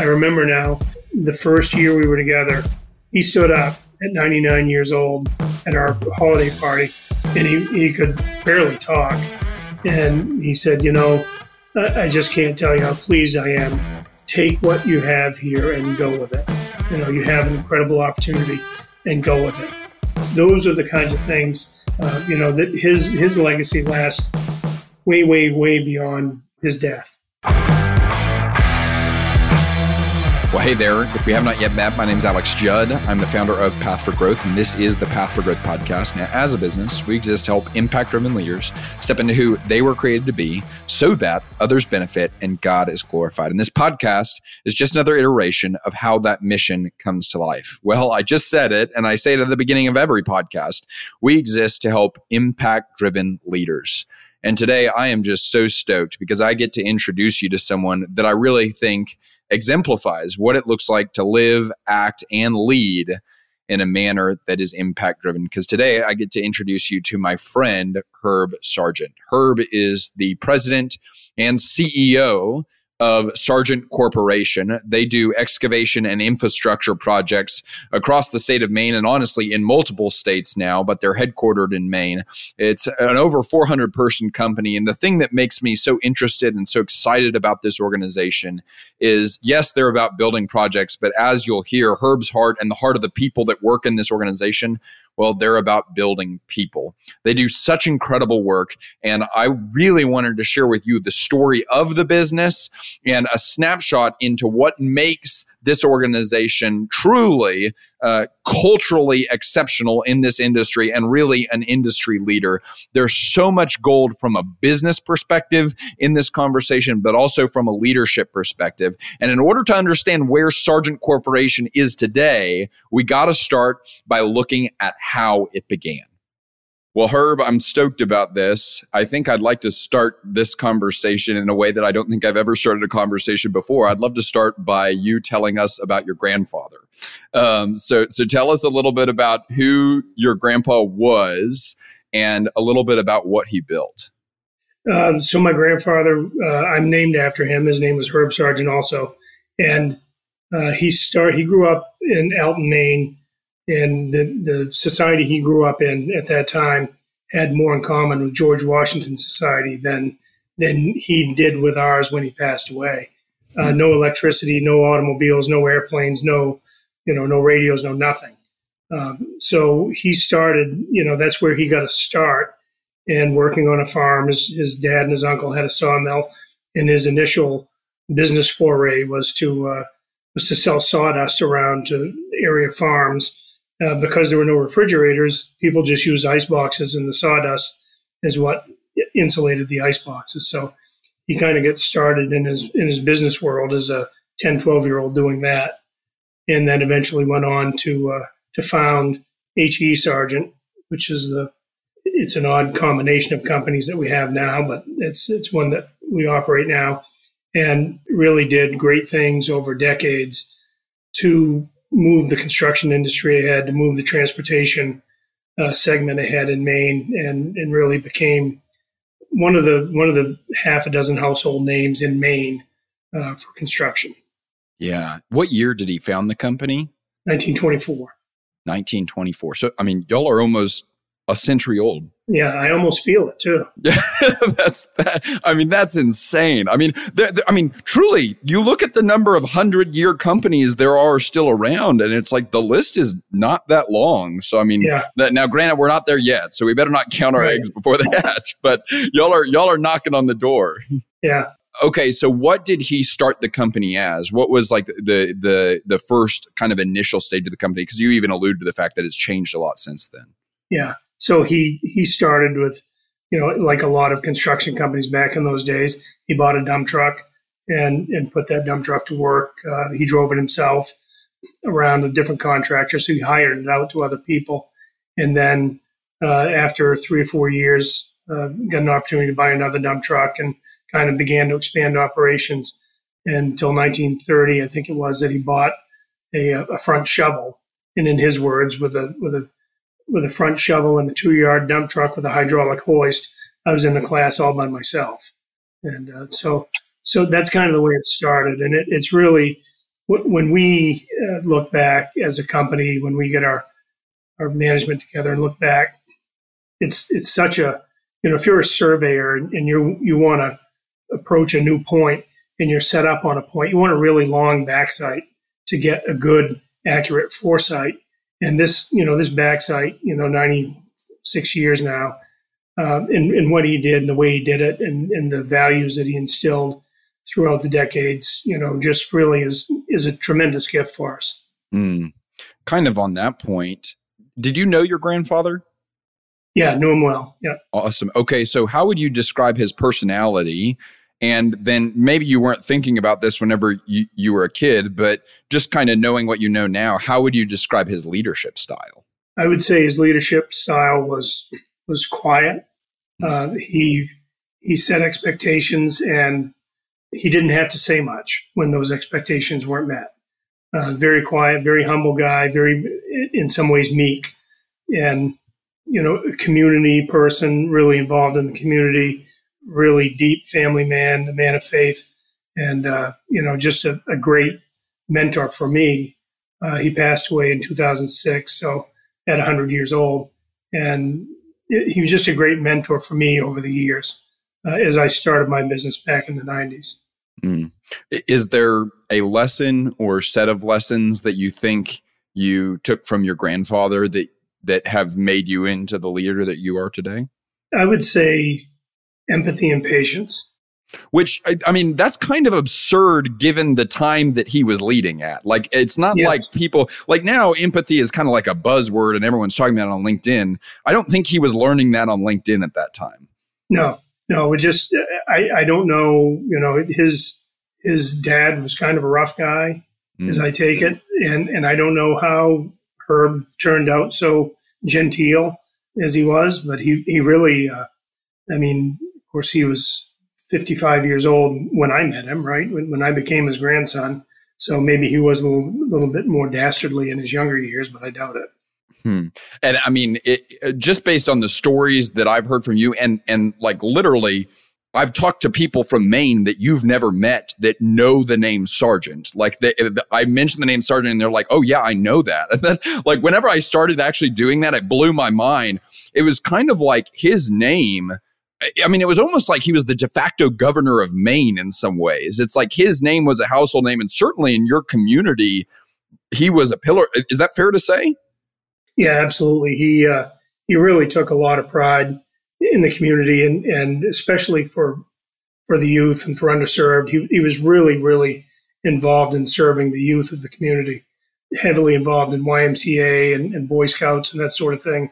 I remember now the first year we were together, he stood up at 99 years old at our holiday party and he, he could barely talk. And he said, You know, I, I just can't tell you how pleased I am. Take what you have here and go with it. You know, you have an incredible opportunity and go with it. Those are the kinds of things, uh, you know, that his, his legacy lasts way, way, way beyond his death. Well, hey there. If we have not yet met, my name is Alex Judd. I'm the founder of Path for Growth, and this is the Path for Growth podcast. Now, as a business, we exist to help impact driven leaders step into who they were created to be so that others benefit and God is glorified. And this podcast is just another iteration of how that mission comes to life. Well, I just said it, and I say it at the beginning of every podcast. We exist to help impact driven leaders. And today I am just so stoked because I get to introduce you to someone that I really think exemplifies what it looks like to live, act, and lead in a manner that is impact driven. Because today I get to introduce you to my friend, Herb Sargent. Herb is the president and CEO of Sargent Corporation. They do excavation and infrastructure projects across the state of Maine and honestly in multiple states now, but they're headquartered in Maine. It's an over 400 person company. And the thing that makes me so interested and so excited about this organization is yes, they're about building projects, but as you'll hear, Herb's heart and the heart of the people that work in this organization well, they're about building people. They do such incredible work. And I really wanted to share with you the story of the business and a snapshot into what makes this organization truly uh, culturally exceptional in this industry and really an industry leader. There's so much gold from a business perspective in this conversation, but also from a leadership perspective. And in order to understand where Sargent Corporation is today, we got to start by looking at how it began. Well, Herb, I'm stoked about this. I think I'd like to start this conversation in a way that I don't think I've ever started a conversation before. I'd love to start by you telling us about your grandfather. Um, so, so tell us a little bit about who your grandpa was and a little bit about what he built. Uh, so, my grandfather, uh, I'm named after him. His name was Herb Sargent, also, and uh, he started. He grew up in Alton, Maine and the, the society he grew up in at that time had more in common with George Washington Society than than he did with ours when he passed away. Uh, no electricity, no automobiles, no airplanes, no you know, no radios, no nothing. Um, so he started, you know, that's where he got a start and working on a farm. His, his dad and his uncle had a sawmill, and his initial business foray was to uh, was to sell sawdust around to area farms uh, because there were no refrigerators, people just used ice boxes, and the sawdust is what insulated the ice boxes. So he kind of gets started in his in his business world as a 10, 12 year old doing that, and then eventually went on to uh, to found H.E. Sargent, which is the it's an odd combination of companies that we have now, but it's it's one that we operate now, and really did great things over decades to move the construction industry ahead, to move the transportation uh, segment ahead in Maine, and and really became one of the one of the half a dozen household names in Maine uh, for construction. Yeah. What year did he found the company? 1924. 1924. So I mean, y'all are almost a century old. Yeah, I almost feel it too. Yeah, that's that. I mean, that's insane. I mean, I mean, truly, you look at the number of hundred-year companies there are still around, and it's like the list is not that long. So, I mean, yeah. that, now, granted, we're not there yet, so we better not count our right. eggs before they hatch. But y'all are y'all are knocking on the door. Yeah. Okay, so what did he start the company as? What was like the the the first kind of initial stage of the company? Because you even alluded to the fact that it's changed a lot since then. Yeah. So he he started with, you know, like a lot of construction companies back in those days. He bought a dump truck and and put that dump truck to work. Uh, he drove it himself around with different contractors. So he hired it out to other people, and then uh, after three or four years, uh, got an opportunity to buy another dump truck and kind of began to expand operations. Until 1930, I think it was that he bought a, a front shovel, and in his words, with a with a with a front shovel and a two yard dump truck with a hydraulic hoist. I was in the class all by myself. And uh, so, so that's kind of the way it started. And it, it's really, when we uh, look back as a company, when we get our our management together and look back, it's it's such a you know if you're a surveyor and you you want to approach a new point and you're set up on a point, you want a really long backside to get a good accurate foresight. And this you know this backside you know 96 years now, uh, and, and what he did and the way he did it and, and the values that he instilled throughout the decades, you know, just really is is a tremendous gift for us. Mm. Kind of on that point, did you know your grandfather? Yeah, knew him well. Yeah. Awesome. Okay, so how would you describe his personality? And then maybe you weren't thinking about this whenever you, you were a kid, but just kind of knowing what you know now, how would you describe his leadership style? I would say his leadership style was was quiet. Hmm. Uh, he he set expectations and he didn't have to say much when those expectations weren't met. Uh, very quiet, very humble guy, very, in some ways, meek, and you know, a community person, really involved in the community, really deep family man, a man of faith, and uh, you know, just a, a, great mentor for me. Uh, he passed away in 2006, so at 100 years old, and he was just a great mentor for me over the years uh, as I started my business back in the 90s. Mm. Is there a lesson or set of lessons that you think you took from your grandfather that that have made you into the leader that you are today? I would say empathy and patience. Which I, I, mean, that's kind of absurd given the time that he was leading at. Like, it's not yes. like people like now. Empathy is kind of like a buzzword, and everyone's talking about it on LinkedIn. I don't think he was learning that on LinkedIn at that time. No, no, it just I, I don't know. You know, his his dad was kind of a rough guy, mm. as I take it, and and I don't know how Herb turned out so genteel as he was, but he he really, uh, I mean, of course, he was 55 years old when I met him, right? When, when I became his grandson. So maybe he was a little, little bit more dastardly in his younger years, but I doubt it. Hmm. And I mean, it, just based on the stories that I've heard from you, and and like literally, I've talked to people from Maine that you've never met that know the name Sargent. Like they, I mentioned the name Sargent, and they're like, "Oh yeah, I know that." And then, like whenever I started actually doing that, it blew my mind. It was kind of like his name. I mean, it was almost like he was the de facto governor of Maine in some ways. It's like his name was a household name, and certainly in your community, he was a pillar. Is that fair to say? Yeah, absolutely. He uh, he really took a lot of pride in the community, and and especially for for the youth and for underserved. He he was really really involved in serving the youth of the community, heavily involved in YMCA and, and Boy Scouts and that sort of thing,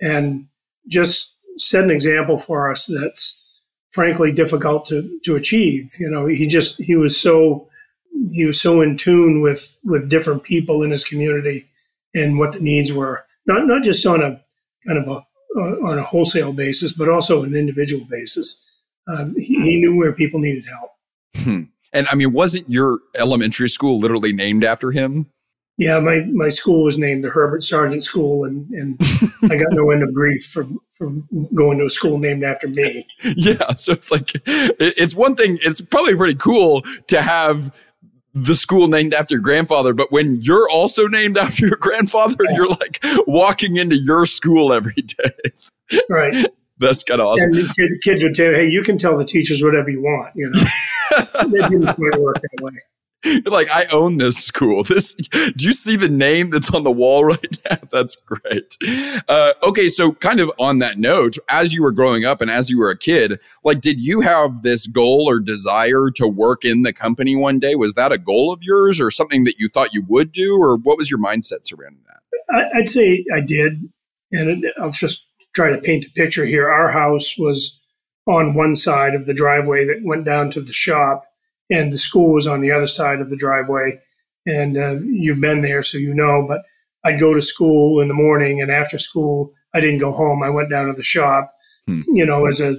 and just set an example for us that's frankly difficult to to achieve. You know, he just he was so he was so in tune with with different people in his community and what the needs were not not just on a kind of a uh, on a wholesale basis, but also an individual basis. Um, he, he, knew where people needed help. Hmm. And I mean, wasn't your elementary school literally named after him? Yeah, my, my school was named the Herbert Sargent School, and, and I got no end of grief for, for going to a school named after me. Yeah, so it's like, it's one thing, it's probably pretty cool to have the school named after your grandfather, but when you're also named after your grandfather, yeah. you're like walking into your school every day. Right. That's kind of awesome. And the kids would tell you, hey, you can tell the teachers whatever you want, you know. they didn't quite work that way. like I own this school. This do you see the name that's on the wall right now? That's great. Uh, okay, so kind of on that note, as you were growing up and as you were a kid, like did you have this goal or desire to work in the company one day? Was that a goal of yours or something that you thought you would do, or what was your mindset surrounding that? I'd say I did, and I'll just try to paint a picture here. Our house was on one side of the driveway that went down to the shop and the school was on the other side of the driveway. And uh, you've been there, so you know. But I'd go to school in the morning, and after school, I didn't go home. I went down to the shop, hmm. you know, as a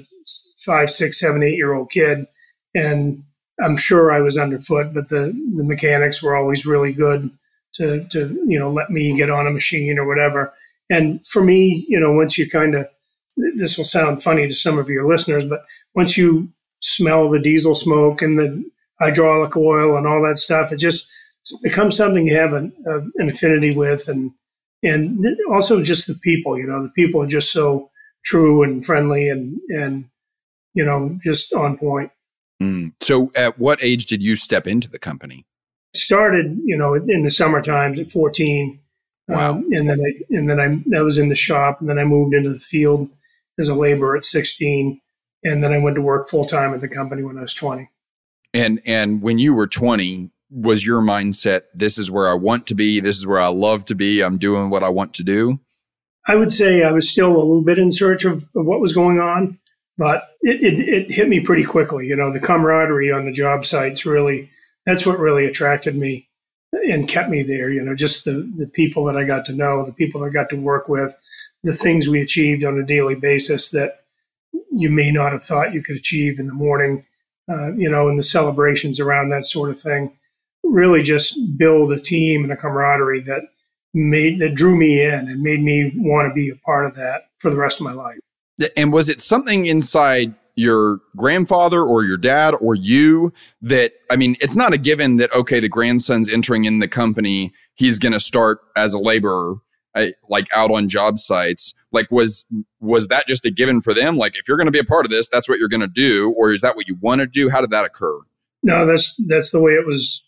five, six, seven, eight year old kid, and I'm sure I was underfoot, but the the mechanics were always really good to to you know let me get on a machine or whatever. And for me, you know, once you kind of this will sound funny to some of your listeners, but once you smell the diesel smoke and the hydraulic oil and all that stuff. It just becomes something you have an, uh, an affinity with, and and also just the people. You know, the people are just so true and friendly, and and you know, just on point. Mm. So, at what age did you step into the company? Started, you know, in the summer times at 14. Wow. Um, and then I, and then I, that was in the shop. And then I moved into the field as a laborer at 16. And then I went to work full time at the company when I was 20. And, and when you were 20, was your mindset, this is where I want to be. This is where I love to be. I'm doing what I want to do. I would say I was still a little bit in search of, of what was going on, but it, it, it hit me pretty quickly. You know, the camaraderie on the job sites really, that's what really attracted me and kept me there. You know, just the, the people that I got to know, the people I got to work with, the things we achieved on a daily basis that you may not have thought you could achieve in the morning, uh, you know, and the celebrations around that sort of thing. Really just build a team and a camaraderie that made that drew me in and made me want to be a part of that for the rest of my life. And was it something inside your grandfather or your dad or you that I mean it's not a given that okay the grandson's entering in the company he's going to start as a laborer like out on job sites like was was that just a given for them like if you're going to be a part of this that's what you're going to do or is that what you want to do how did that occur no that's that's the way it was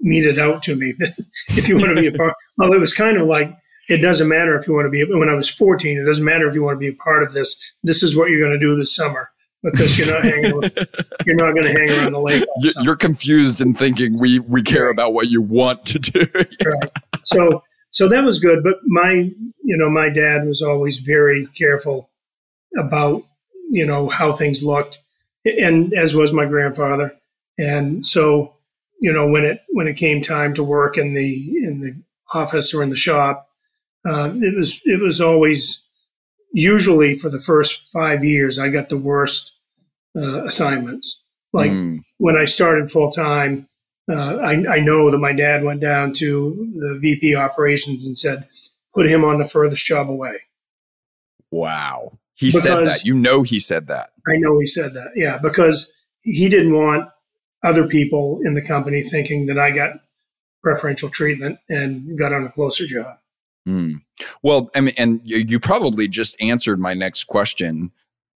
meted out to me if you want to be a part well it was kind of like it doesn't matter if you want to be when i was 14 it doesn't matter if you want to be a part of this this is what you're going to do this summer because you're not hanging. you're not going to hang around the lake. You're confused and thinking we we care about what you want to do. right. So so that was good, but my you know my dad was always very careful about you know how things looked, and as was my grandfather, and so you know when it when it came time to work in the in the office or in the shop, uh, it was it was always usually for the first five years, I got the worst uh, assignments. Like mm. when I started full time, uh, I, I, know that my dad went down to the VP operations and said, put him on the furthest job away. Wow. He because, said that. You know, he said that. I know he said that. Yeah. Because he didn't want other people in the company thinking that I got preferential treatment and got on a closer job. Mm. Well, I mean, and you probably just answered my next question.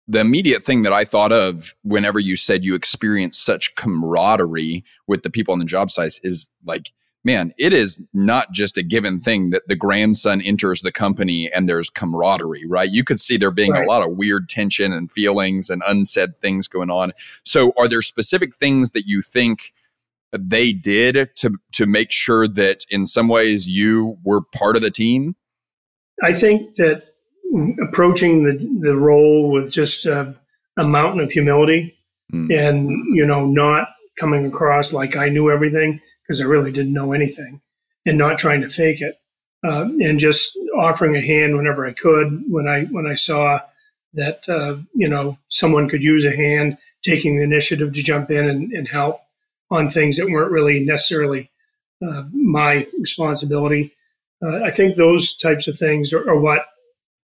The immediate thing that I thought of whenever you said you experienced such camaraderie with the people on the job site is like, man, it is not just a given thing that the grandson enters the company and there's camaraderie, right? You could see there being right. a lot of weird tension and feelings and unsaid things going on. So, are there specific things that you think? they did to to make sure that in some ways you were part of the team? I think that approaching the the role with just a, a mountain of humility mm. and you know not coming across like I knew everything because I really didn't know anything and not trying to fake it uh, and just offering a hand whenever I could when I when I saw that uh, you know someone could use a hand taking the initiative to jump in and, and help on things that weren't really necessarily uh, my responsibility. Uh, I think those types of things are, are what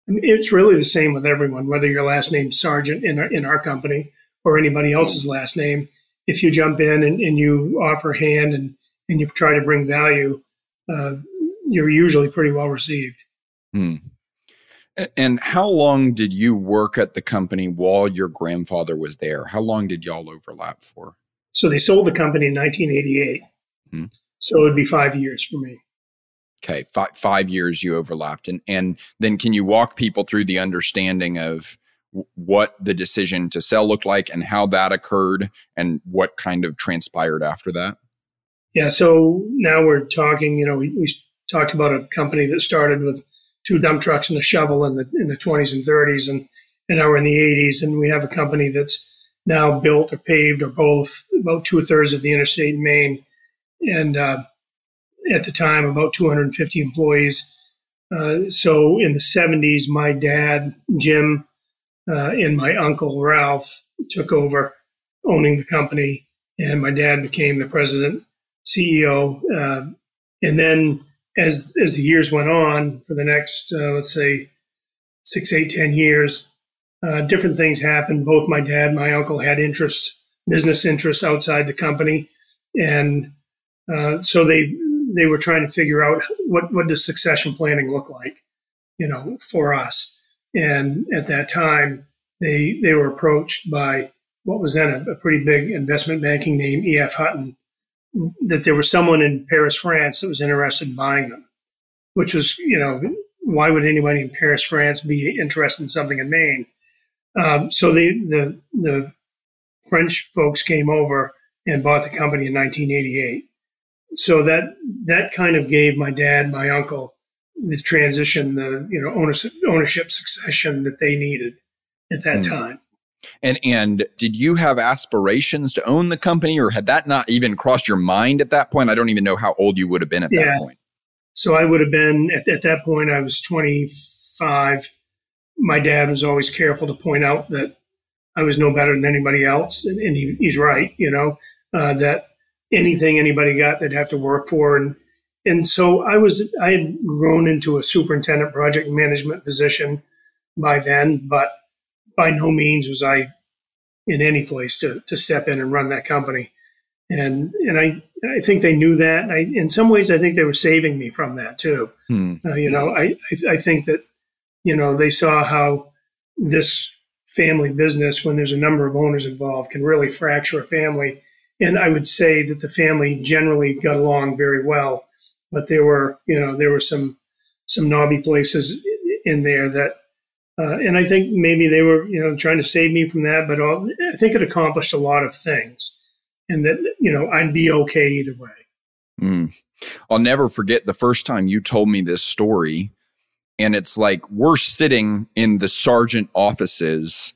it's really the same with everyone, whether your last name's Sargent in our, in our company or anybody else's last name. If you jump in and, and you offer a hand and, and you try to bring value, uh, you're usually pretty well received. Hmm. And how long did you work at the company while your grandfather was there? How long did y'all overlap for? So they sold the company in 1988. Hmm. So it would be five years for me. Okay, five, five years you overlapped, and and then can you walk people through the understanding of what the decision to sell looked like and how that occurred and what kind of transpired after that? Yeah, so now we're talking. You know, we, we talked about a company that started with two dump trucks and a shovel in the in the 20s and 30s, and and now we're in the 80s, and we have a company that's now built or paved or both, about two thirds of the interstate in Maine. And uh, at the time, about 250 employees. Uh, so in the 70s, my dad, Jim, uh, and my uncle, Ralph, took over owning the company. And my dad became the president, CEO. Uh, and then as, as the years went on, for the next, uh, let's say, six, eight, ten years, uh, different things happened. Both my dad and my uncle had interests, business interests outside the company, and uh, so they they were trying to figure out what what does succession planning look like, you know, for us. And at that time, they they were approached by what was then a, a pretty big investment banking name, E.F. Hutton, that there was someone in Paris, France, that was interested in buying them, which was, you know, why would anybody in Paris, France, be interested in something in Maine? Um, so the the the French folks came over and bought the company in 1988. So that that kind of gave my dad, my uncle, the transition, the you know ownership, ownership succession that they needed at that mm. time. And and did you have aspirations to own the company, or had that not even crossed your mind at that point? I don't even know how old you would have been at yeah. that point. So I would have been at, at that point. I was twenty five. My dad was always careful to point out that I was no better than anybody else, and, and he, he's right. You know uh, that anything anybody got, they'd have to work for, and and so I was. I had grown into a superintendent project management position by then, but by no means was I in any place to, to step in and run that company. And and I I think they knew that. I, in some ways, I think they were saving me from that too. Hmm. Uh, you know, I, I I think that you know they saw how this family business, when there's a number of owners involved, can really fracture a family. And I would say that the family generally got along very well, but there were you know there were some some knobby places in there that uh, and I think maybe they were, you know, trying to save me from that, but all, I think it accomplished a lot of things, and that you know I'd be okay either way. Mm. I'll never forget the first time you told me this story, and it's like we're sitting in the Sargent offices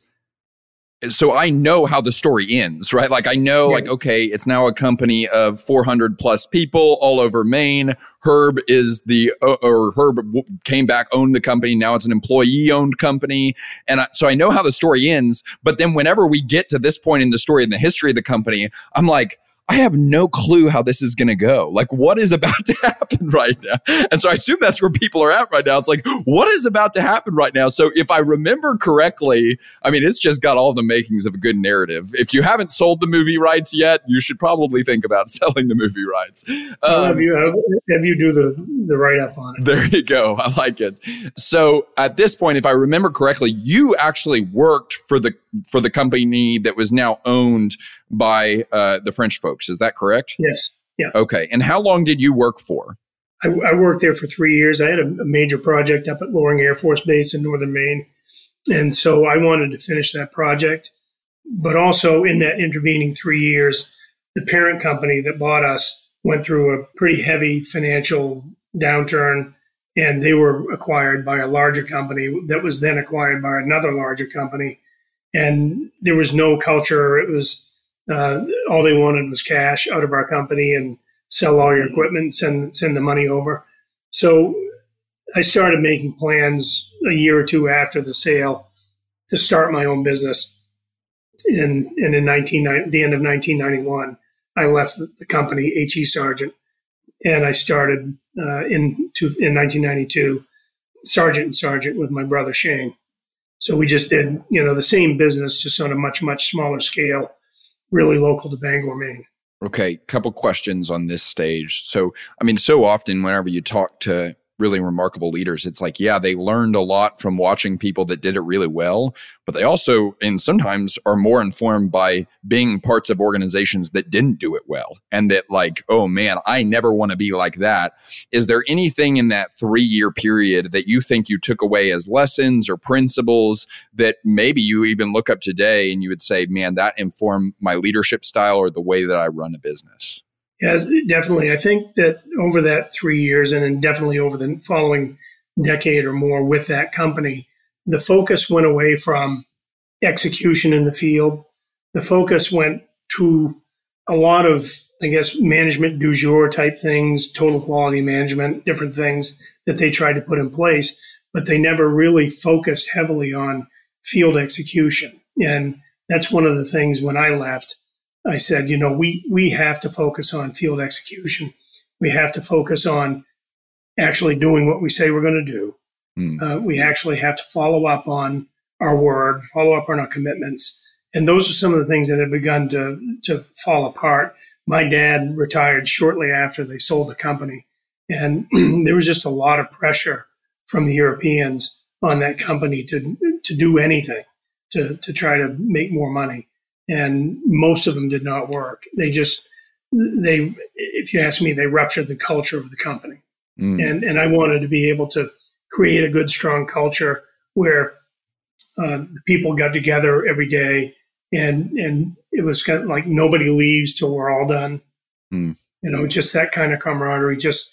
so I know how the story ends, right? Like I know, like okay, it's now a company of 400 plus people all over Maine. Herb is the or Herb came back, owned the company. Now it's an employee owned company, and I, so I know how the story ends. But then whenever we get to this point in the story in the history of the company, I'm like, I have no clue how this is going to go. Like, what is about to happen right now? And so I assume that's where people are at right now. It's like, what is about to happen right now? So if I remember correctly, I mean, it's just got all the makings of a good narrative. If you haven't sold the movie rights yet, you should probably think about selling the movie rights. Um, have you have, have you do the the write up on it? There you go. I like it. So at this point, if I remember correctly, you actually worked for the for the company that was now owned by uh, the French folks. Is that correct? Yes. Yeah. Okay. And how long did you work for? I, I worked there for three years. I had a, a, major project up at Loring Air Force Base in northern Maine. And so I wanted to finish that project. But also in that intervening three years, the parent company that bought us went through a pretty heavy financial downturn and they were acquired by a larger company that was then acquired by another larger company. And there was no culture. It was uh, all they wanted was cash out of our company and sell all your equipment, send send the money over. So I started making plans a year or two after the sale to start my own business. And, and in 19, the end of 1991, I left the company, H.E. Sargent, and I started uh, in, in 1992, Sargent and Sargent with my brother Shane. So we just did, you know, the same business, just on a much, much smaller scale really local to Bangor, Maine. Okay, couple questions on this stage. So, I mean, so often whenever you talk to really remarkable leaders. It's like, yeah, they learned a lot from watching people that did it really well, but they also, and sometimes are more informed by being parts of organizations that didn't do it well. And that, like, oh man, I never want to be like that. Is there anything in that three year period that you think you took away as lessons or principles that maybe you even look up today and you would say, man, that informed my leadership style or the way that I run a business? Yes, definitely. I think that over that three years and then definitely over the following decade or more with that company, the focus went away from execution in the field. The focus went to a lot of, I guess, management du jour type things, total quality management, different things that they tried to put in place, but they never really focused heavily on field execution. And that's one of the things when I left I said, you know, we we have to focus on field execution. We have to focus on actually doing what we say we're going to do. Mm. Uh, we actually have to follow up on our word, follow up on our commitments, and those are some of the things that have begun to to fall apart. My dad retired shortly after they sold the company, and there was just a lot of pressure from the Europeans on that company to to do anything to to try to make more money, and most of them did not work. They just they, if you ask me, they ruptured the culture of the company, mm. and and I wanted to be able to create a good, strong culture where uh, people got together every day, and and it was kind of like nobody leaves till we're all done. Mm. You know, just that kind of camaraderie. Just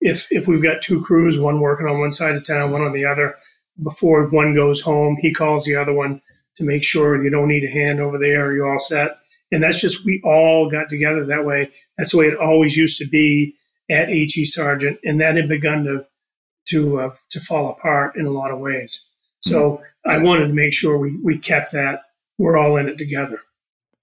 if if we've got two crews, one working on one side of town, one on the other, before one goes home, he calls the other one to make sure you don't need a hand over there. You're all set. And that's just we all got together that way. That's the way it always used to be at HE Sargent, and that had begun to to uh, to fall apart in a lot of ways. So. I wanted to make sure we we kept that. We're all in it together.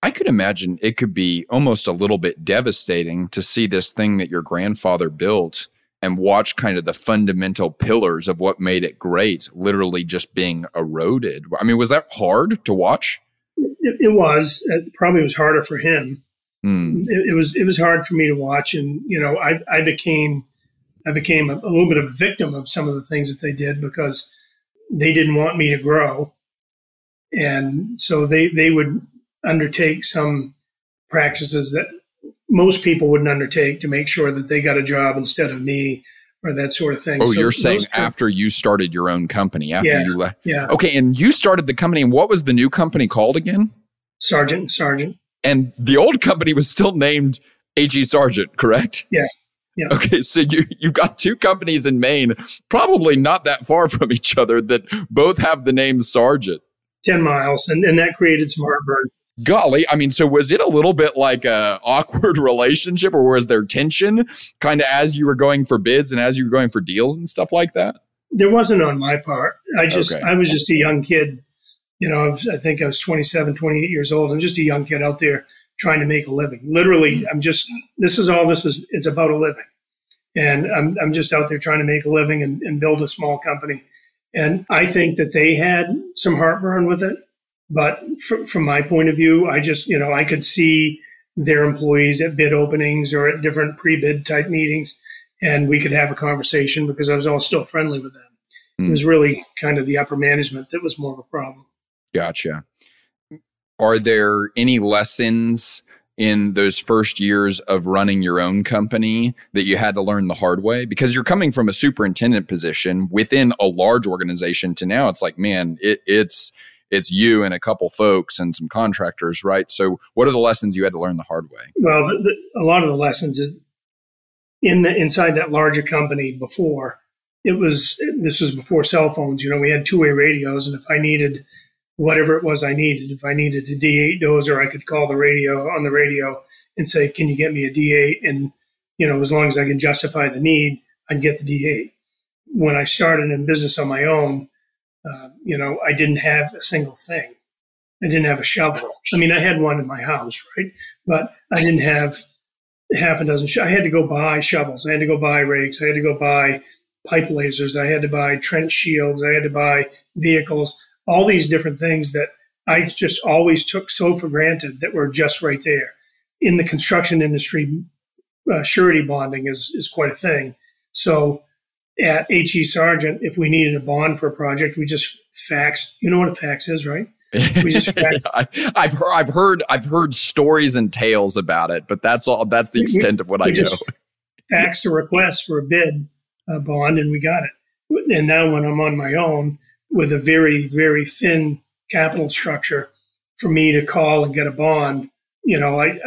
I could imagine it could be almost a little bit devastating to see this thing that your grandfather built and watch kind of the fundamental pillars of what made it great literally just being eroded. I mean, was that hard to watch? It, it was. It probably was harder for him. Mm. It, it, was. It was hard for me to watch, and you know, I, I became, I became a, a little bit of a victim of some of the things that they did because they didn't want me to grow, and so they they would undertake some practices that most people wouldn't undertake to make sure that they got a job instead of me or that sort of thing. Oh, so you're saying after you started your own company, after yeah, you left. Yeah. Okay. And you started the company. And what was the new company called again? Sargent Sargent. And the old company was still named HE Sargent, correct? Yeah. Yeah. Okay, so you you've got two companies in Maine, probably not that far from each other, that both have the name Sargent. 10 miles and, and that created some heartburn golly i mean so was it a little bit like a awkward relationship or was there tension kind of as you were going for bids and as you were going for deals and stuff like that there wasn't on my part i just okay. i was just a young kid you know I, was, I, think i was 27 28 years old i'm just a young kid out there trying to make a living literally mm-hmm. i'm just this is all this is it's about a living and i'm, I'm just out there trying to make a living and, and build a small company and I think that they had some heartburn with it. But fr- from my point of view, I just, you know, I could see their employees at bid openings or at different pre bid type meetings, and we could have a conversation because I was all still friendly with them. Mm. It was really kind of the upper management that was more of a problem. Gotcha. Are there any lessons in those first years of running your own company that you had to learn the hard way because you're coming from a superintendent position within a large organization to now it's like man it, it's it's you and a couple folks and some contractors right so what are the lessons you had to learn the hard way well the, the, a lot of the lessons in the inside that larger company before it was this was before cell phones you know we had two-way radios and if i needed whatever it was I needed. If I needed a D8 dozer, I could call the radio on the radio and say, "Can you get me a D8?" And you know, as long as I can justify the need, I'd get the D8. When I started in business on my own, uh, you know, I didn't have a single thing. I didn't have a shovel. I mean, I had one in my house, right? But I didn't have half a dozen. Sh- I had to go buy shovels. I had to go buy rakes. I had to go buy pipe lasers. I had to buy trench shields. I had to buy vehicles all these different things that I just always took so for granted that were just right there. In the construction industry, uh, surety bonding is, is quite a thing. So at HE Sargent, if we needed a bond for a project, we just faxed. You know what a fax is, right? We just fax. I, have heard, I've heard, I've heard stories and tales about it, but that's all. That's the extent we, of what I know. faxed a request for a bid uh, bond, and we got it. And now, when I'm on my own, with a very, very thin capital structure for me to call and get a bond, you know, I,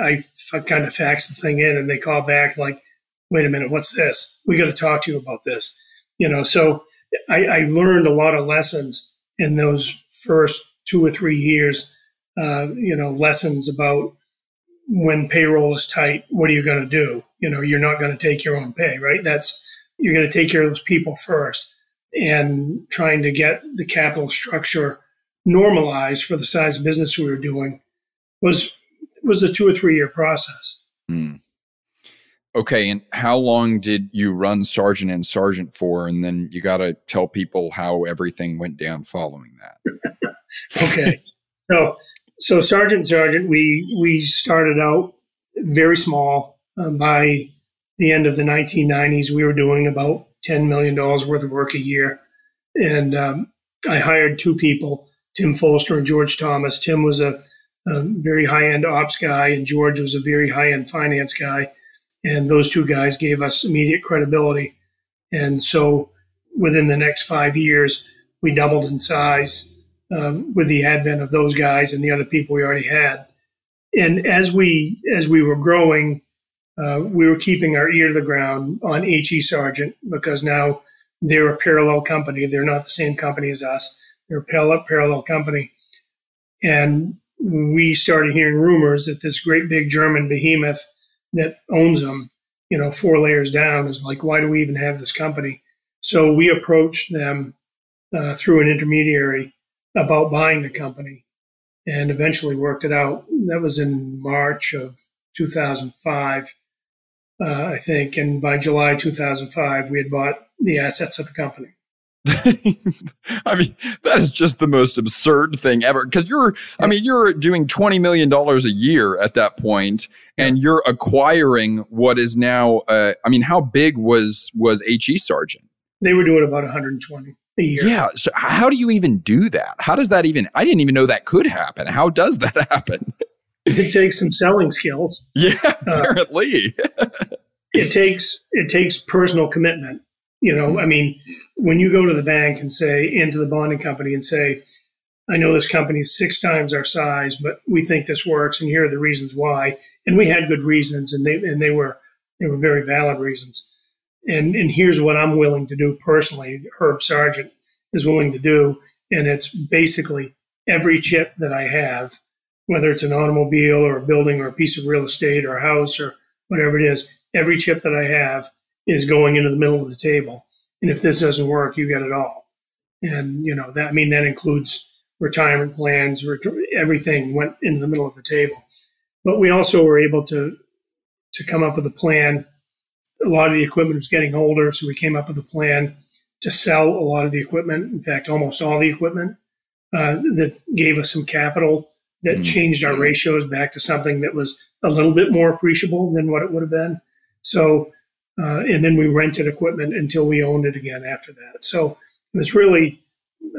I kind of fax the thing in and they call back like, wait a minute, what's this? We got to talk to you about this. You know, so I, I learned a lot of lessons in those first two or three years, uh, you know, lessons about when payroll is tight, what are you going to do? You know, you're not going to take your own pay, right? That's, you're going to take care of those people first and trying to get the capital structure normalized for the size of business we were doing was was a two or three year process. Mm. Okay, and how long did you run Sargent and Sargent for? And then you got to tell people how everything went down following that. okay, so so Sargent Sargent we we started out very small. Um, by the end of the 1990s, we were doing about $10 million worth of work a year. And um, I hired two people, Tim Folster and George Thomas. Tim was a, a very high end ops guy, and George was a very high end finance guy. And those two guys gave us immediate credibility. And so within the next five years, we doubled in size um, with the advent of those guys and the other people we already had. And as we as we were growing, uh, we were keeping our ear to the ground on HE Sargent because now they're a parallel company. They're not the same company as us. They're a parallel, parallel company. And we started hearing rumors that this great big German behemoth that owns them, you know, four layers down is like, why do we even have this company? So we approached them uh, through an intermediary about buying the company and eventually worked it out. That was in March of 2005, uh, I think. And by July 2005, we had bought the assets of the company. I mean, that is just the most absurd thing ever. Because you're, I mean, you're doing $20 million a year at that point, and you're acquiring what is now, uh, I mean, how big was, was HE Sargent? They were doing about 120 a year. Yeah. So how do you even do that? How does that even, I didn't even know that could happen. How does that happen? It takes some selling skills. Yeah, uh, apparently. Uh, it takes, it takes personal commitment. You know, I mean, when you go to the bank and say, into the bonding company and say, I know this company is six times our size, but we think this works, and here are the reasons why. And we had good reasons, and they and they were they were very valid reasons and and here's what I'm willing to do personally. Herb Sargent is willing to do, and it's basically every chip that I have, whether it's an automobile or a building or a piece of real estate or a house or whatever it is, every chip that I have is going into the middle of the table. And if this doesn't work, you get it all. And you know that I mean that includes retirement plans, everything went into the middle of the table. But we also were able to to come up with a plan a lot of the equipment was getting older, so we came up with a plan to sell a lot of the equipment. In fact, almost all the equipment uh, that gave us some capital that mm-hmm. changed our ratios back to something that was a little bit more appreciable than what it would have been. So, uh, and then we rented equipment until we owned it again after that. So it was really,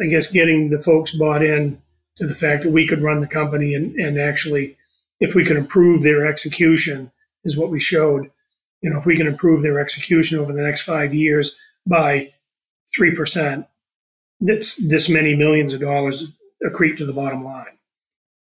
I guess, getting the folks bought in to the fact that we could run the company and, and actually, if we could improve their execution, is what we showed you know, if we can improve their execution over the next five years by 3%, that's this many millions of dollars accrete to the bottom line.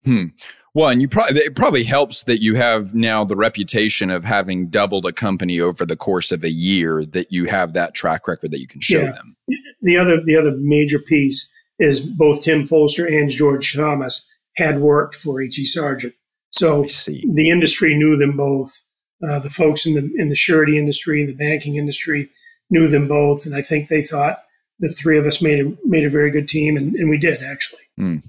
Hmm. Well, and you probably it probably helps that you have now the reputation of having doubled a company over the course of a year that you have that track record that you can show yeah. them. The other the other major piece is both Tim Folster and George Thomas had worked for H.E. Sargent. So the industry knew them both uh, the folks in the in the surety industry, the banking industry, knew them both, and I think they thought the three of us made a made a very good team, and, and we did actually. Mm.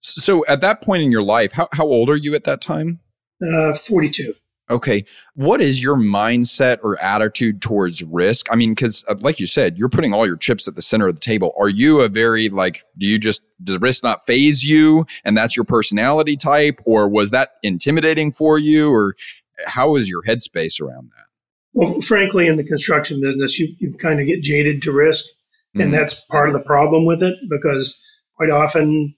So, at that point in your life, how how old are you at that time? Uh, Forty two. Okay. What is your mindset or attitude towards risk? I mean, because uh, like you said, you're putting all your chips at the center of the table. Are you a very, like, do you just, does risk not phase you and that's your personality type? Or was that intimidating for you? Or how is your headspace around that? Well, frankly, in the construction business, you, you kind of get jaded to risk. Mm-hmm. And that's part of the problem with it because quite often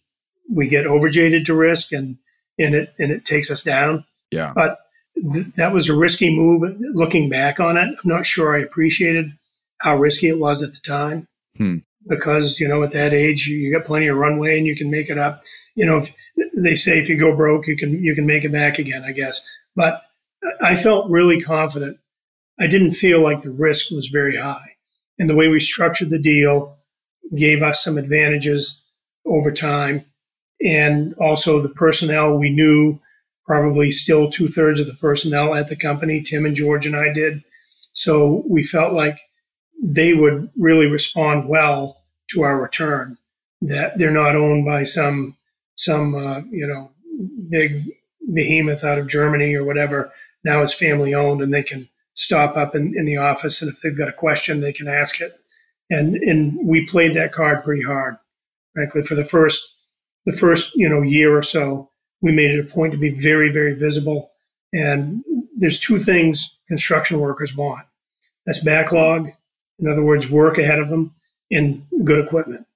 we get overjaded to risk and, and it and it takes us down. Yeah. But th- that was a risky move. Looking back on it, I'm not sure I appreciated how risky it was at the time. Hmm. Because, you know, at that age, you, you got plenty of runway and you can make it up. You know, if, they say if you go broke, you can you can make it back again, I guess. But I felt really confident. I didn't feel like the risk was very high. And the way we structured the deal gave us some advantages over time. And also the personnel we knew, probably still two thirds of the personnel at the company, Tim and George and I did. So we felt like they would really respond well to our return, that they're not owned by some, some, uh, you know, big behemoth out of Germany or whatever now it's family owned and they can stop up in, in the office and if they've got a question they can ask it and and we played that card pretty hard frankly for the first the first you know year or so we made it a point to be very very visible and there's two things construction workers want. That's backlog, in other words, work ahead of them, and good equipment.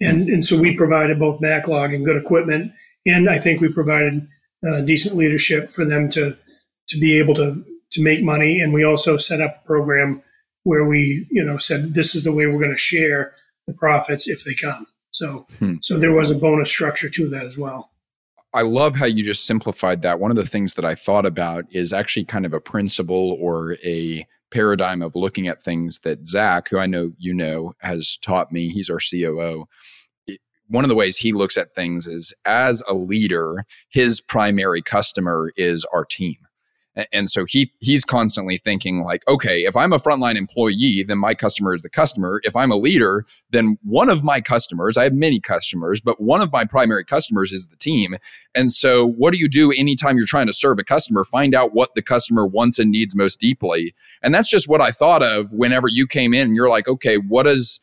And and so we provided both backlog and good equipment, and I think we provided uh, decent leadership for them to to be able to to make money. And we also set up a program where we you know said this is the way we're going to share the profits if they come. So hmm. so there was a bonus structure to that as well. I love how you just simplified that. One of the things that I thought about is actually kind of a principle or a paradigm of looking at things that Zach, who I know you know, has taught me. He's our COO. One of the ways he looks at things is as a leader, his primary customer is our team. And so he he's constantly thinking like, okay, if I'm a frontline employee, then my customer is the customer. If I'm a leader, then one of my customers, I have many customers, but one of my primary customers is the team. And so what do you do anytime you're trying to serve a customer? Find out what the customer wants and needs most deeply. And that's just what I thought of whenever you came in and you're like, okay, what is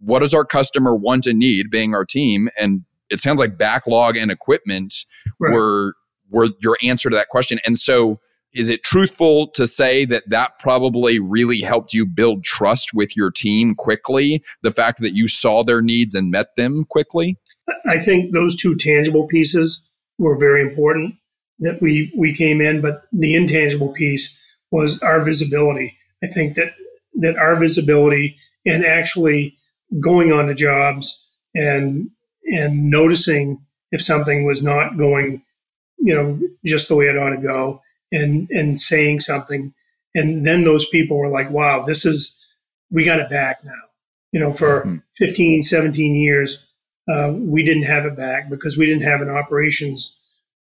what does our customer want and need being our team? And it sounds like backlog and equipment right. were were your answer to that question. And so is it truthful to say that that probably really helped you build trust with your team quickly? The fact that you saw their needs and met them quickly? I think those two tangible pieces were very important that we, we came in, but the intangible piece was our visibility. I think that, that our visibility and actually going on the jobs and, and noticing if something was not going, you know, just the way it ought to go and and saying something. And then those people were like wow this is we got it back now. You know for mm-hmm. 15 17 years uh, we didn't have it back because we didn't have an operations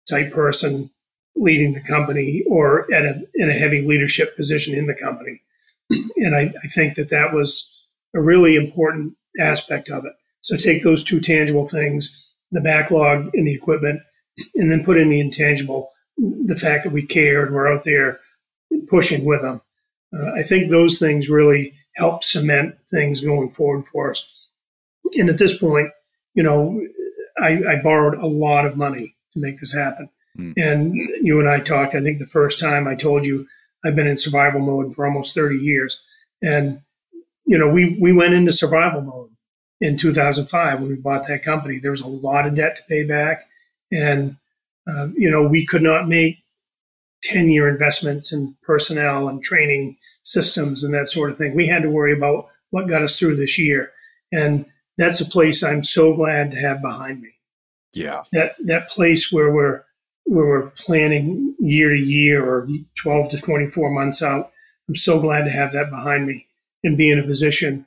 type person leading the company or at a in a heavy leadership position in the company. And I, I think that that was a really important aspect of it. So take those two tangible things the backlog and the equipment and then put in the intangible the fact that we cared and we're out there pushing with them. Uh, I think those things really help cement things going forward for us. And at this point, you know, I, I borrowed a lot of money to make this happen. Mm. And you and I talked, I think the first time I told you I've been in survival mode for almost 30 years. And, you know, we, we went into survival mode in 2005 when we bought that company. There was a lot of debt to pay back. And uh, you know, we could not make 10 year investments in personnel and training systems and that sort of thing. We had to worry about what got us through this year. And that's a place I'm so glad to have behind me. Yeah. That that place where we're where we're planning year to year or 12 to 24 months out. I'm so glad to have that behind me and be in a position.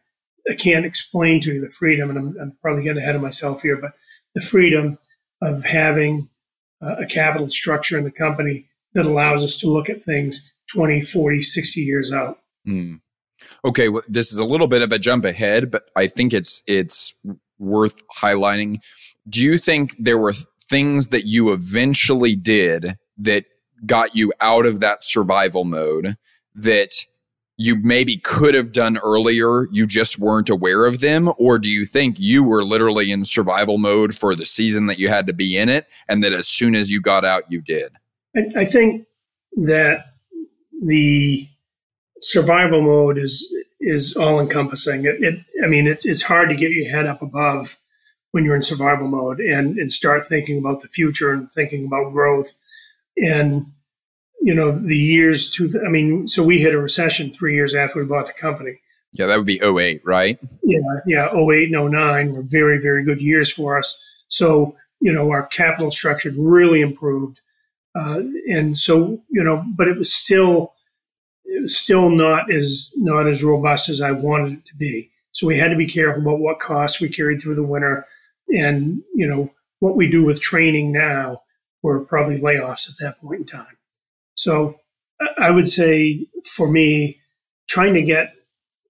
I can't explain to you the freedom, and I'm, I'm probably getting ahead of myself here, but the freedom of having a capital structure in the company that allows us to look at things 20, 40, 60 years out. Mm. Okay, well, this is a little bit of a jump ahead, but I think it's it's worth highlighting. Do you think there were things that you eventually did that got you out of that survival mode that you maybe could have done earlier, you just weren't aware of them? Or do you think you were literally in survival mode for the season that you had to be in it, and that as soon as you got out, you did? I, I think that the survival mode is is all encompassing. It, it, I mean, it's it's hard to get your head up above when you're in survival mode and and start thinking about the future and thinking about growth. And you know, the years two, I mean, so we hit a recession three years after we bought the company. Yeah, that would be 08, right? Yeah, yeah, 08 and 09 were very, very good years for us. So, you know, our capital structure really improved. Uh, and so, you know, but it was still, it was still not as, not as robust as I wanted it to be. So we had to be careful about what costs we carried through the winter. And, you know, what we do with training now were probably layoffs at that point in time. So I would say for me, trying to get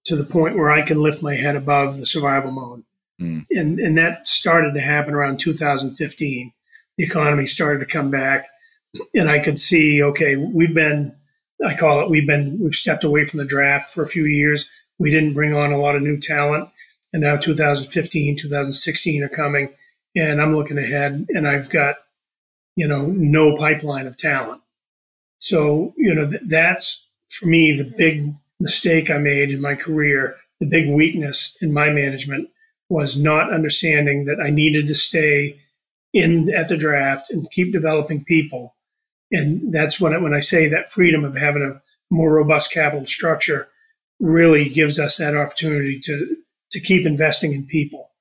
to the point where I can lift my head above the survival mode. Mm. And, and that started to happen around 2015. The economy started to come back, and I could see, okay, we've been, I call it, we've been, we've stepped away from the draft for a few years. We didn't bring on a lot of new talent. And now 2015, 2016 are coming. And I'm looking ahead, and I've got, you know, no pipeline of talent. So, you know, th- that's for me the big mistake I made in my career, the big weakness in my management was not understanding that I needed to stay in at the draft and keep developing people. And that's when I, when I say that freedom of having a more robust capital structure really gives us that opportunity to to keep investing in people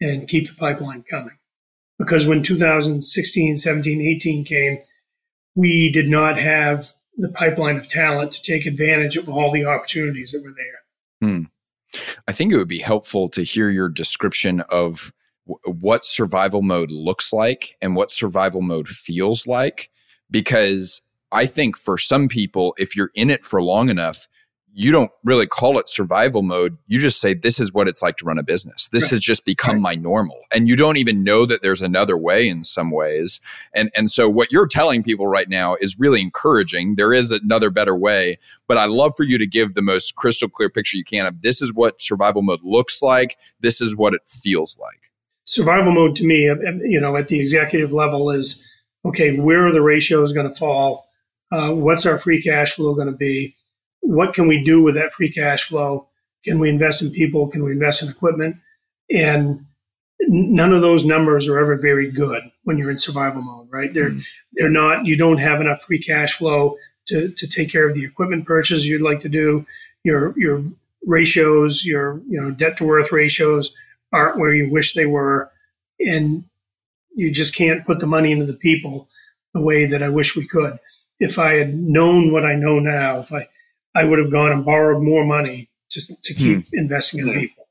and keep the pipeline coming. Because when 2016, 17, 18 came, we did not have the pipeline of talent to take advantage of all the opportunities that were there. Hmm. I think it would be helpful to hear your description of w- what survival mode looks like and what survival mode feels like. Because I think for some people, if you're in it for long enough, you don't really call it survival mode. You just say, this is what it's like to run a business. This right. has just become right. my normal. And you don't even know that there's another way in some ways. And, and so what you're telling people right now is really encouraging. There is another better way, but I love for you to give the most crystal clear picture you can of this is what survival mode looks like. This is what it feels like. Survival mode to me, you know, at the executive level is, okay, where are the ratios going to fall? Uh, what's our free cash flow going to be? What can we do with that free cash flow? Can we invest in people? Can we invest in equipment? And none of those numbers are ever very good when you're in survival mode, right? They're mm. they're not. You don't have enough free cash flow to to take care of the equipment purchases you'd like to do. Your your ratios, your you know debt to worth ratios aren't where you wish they were, and you just can't put the money into the people the way that I wish we could. If I had known what I know now, if I I would have gone and borrowed more money to, to keep hmm. investing in people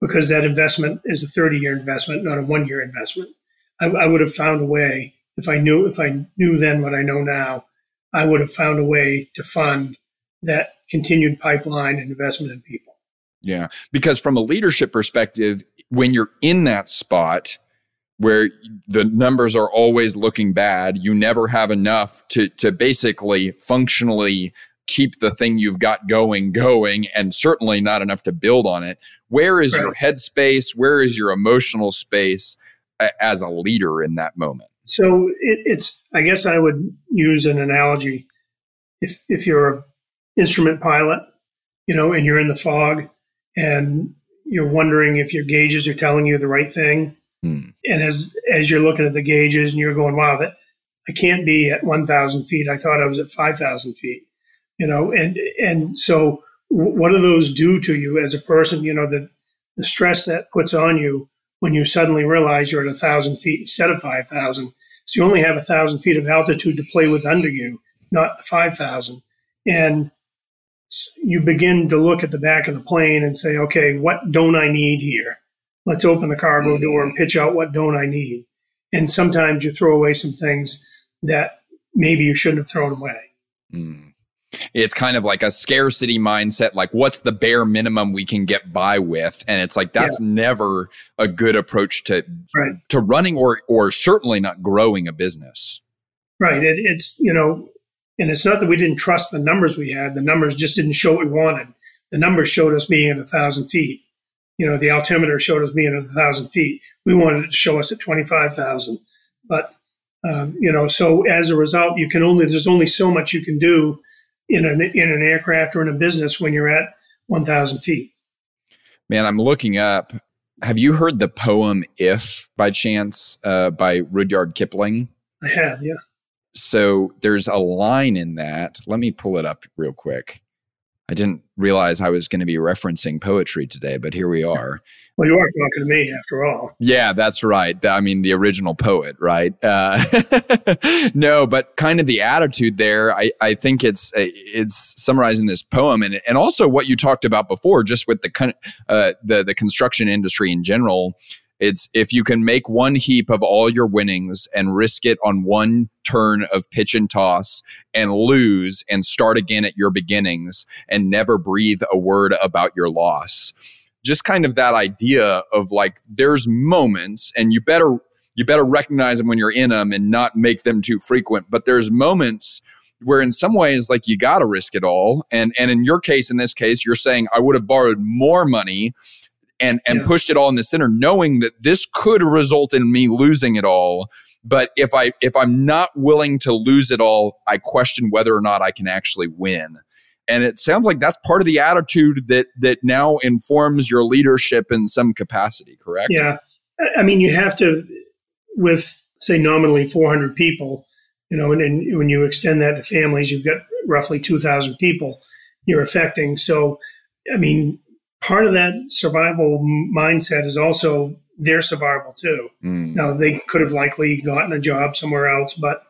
because that investment is a 30 year investment, not a one year investment. I, I, would have found a way if I knew if I knew then what I know now, I would have found a way to fund that continued pipeline and investment in people. Yeah, because from a leadership perspective, when you're in that spot where the numbers are always looking bad, you never have enough to to basically functionally keep the thing you've got going going and certainly not enough to build on it where is right. your headspace? Where is your emotional space as a leader in that moment? So it, it's i guess i would use an analogy. If if you're an instrument pilot you know and you're in the fog and you're wondering if your gauges are telling you the right thing hmm. and as as you're looking at the gauges and you're going wow that i can't be at 1000 feet. I thought i was at 5000 feet you know, and and so what do those do to you as a person? You know, the the stress that puts on you when you suddenly realize you're at a thousand feet instead of five thousand. So you only have a thousand feet of altitude to play with under you, not five thousand, and you begin to look at the back of the plane and say, okay, what don't I need here? Let's open the cargo door and pitch out what don't I need. And sometimes you throw away some things that maybe you shouldn't have thrown away. Mm it's kind of like a scarcity mindset like what's the bare minimum we can get by with? And it's like that's yeah. never a good approach to right. to running or or certainly not growing a business. Right. It, it's you know and it's not that we didn't trust the numbers we had. The numbers just didn't show what we wanted. The numbers showed us being at a thousand feet. You know the altimeter showed us being at a thousand feet. We wanted it to show us at 25000 but um, you know so as a result you can only there's only so much you can do in an in an aircraft or in a business when you're at 1,000 feet. Man, I'm looking up. Have you heard the poem "If" by chance uh, by Rudyard Kipling? I have, yeah. So there's a line in that. Let me pull it up real quick. I didn't realize I was going to be referencing poetry today, but here we are. Well, you are talking to me after all. Yeah, that's right. I mean, the original poet, right? Uh, no, but kind of the attitude there. I, I think it's it's summarizing this poem, and and also what you talked about before, just with the uh, the the construction industry in general. It's if you can make one heap of all your winnings and risk it on one turn of pitch and toss and lose and start again at your beginnings and never breathe a word about your loss. Just kind of that idea of like there's moments and you better you better recognize them when you're in them and not make them too frequent, but there's moments where in some ways like you got to risk it all and and in your case in this case you're saying I would have borrowed more money and and yeah. pushed it all in the center, knowing that this could result in me losing it all. but if I if I'm not willing to lose it all, I question whether or not I can actually win. And it sounds like that's part of the attitude that that now informs your leadership in some capacity, correct? Yeah. I mean, you have to with say nominally 400 people, you know, and, and when you extend that to families, you've got roughly 2,000 people you're affecting. So, I mean, part of that survival mindset is also their survival too. Mm. Now, they could have likely gotten a job somewhere else, but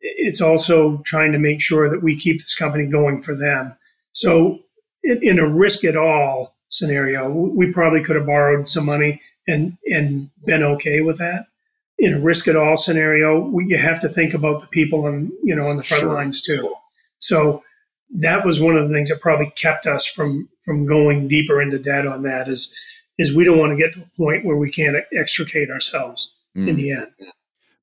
it's also trying to make sure that we keep this company going for them. So, in, in a risk it all scenario, we probably could have borrowed some money and and been okay with that. In a risk it all scenario, we, you have to think about the people on you know on the front sure. lines too. So that was one of the things that probably kept us from from going deeper into debt on that is is we don't want to get to a point where we can't extricate ourselves mm. in the end.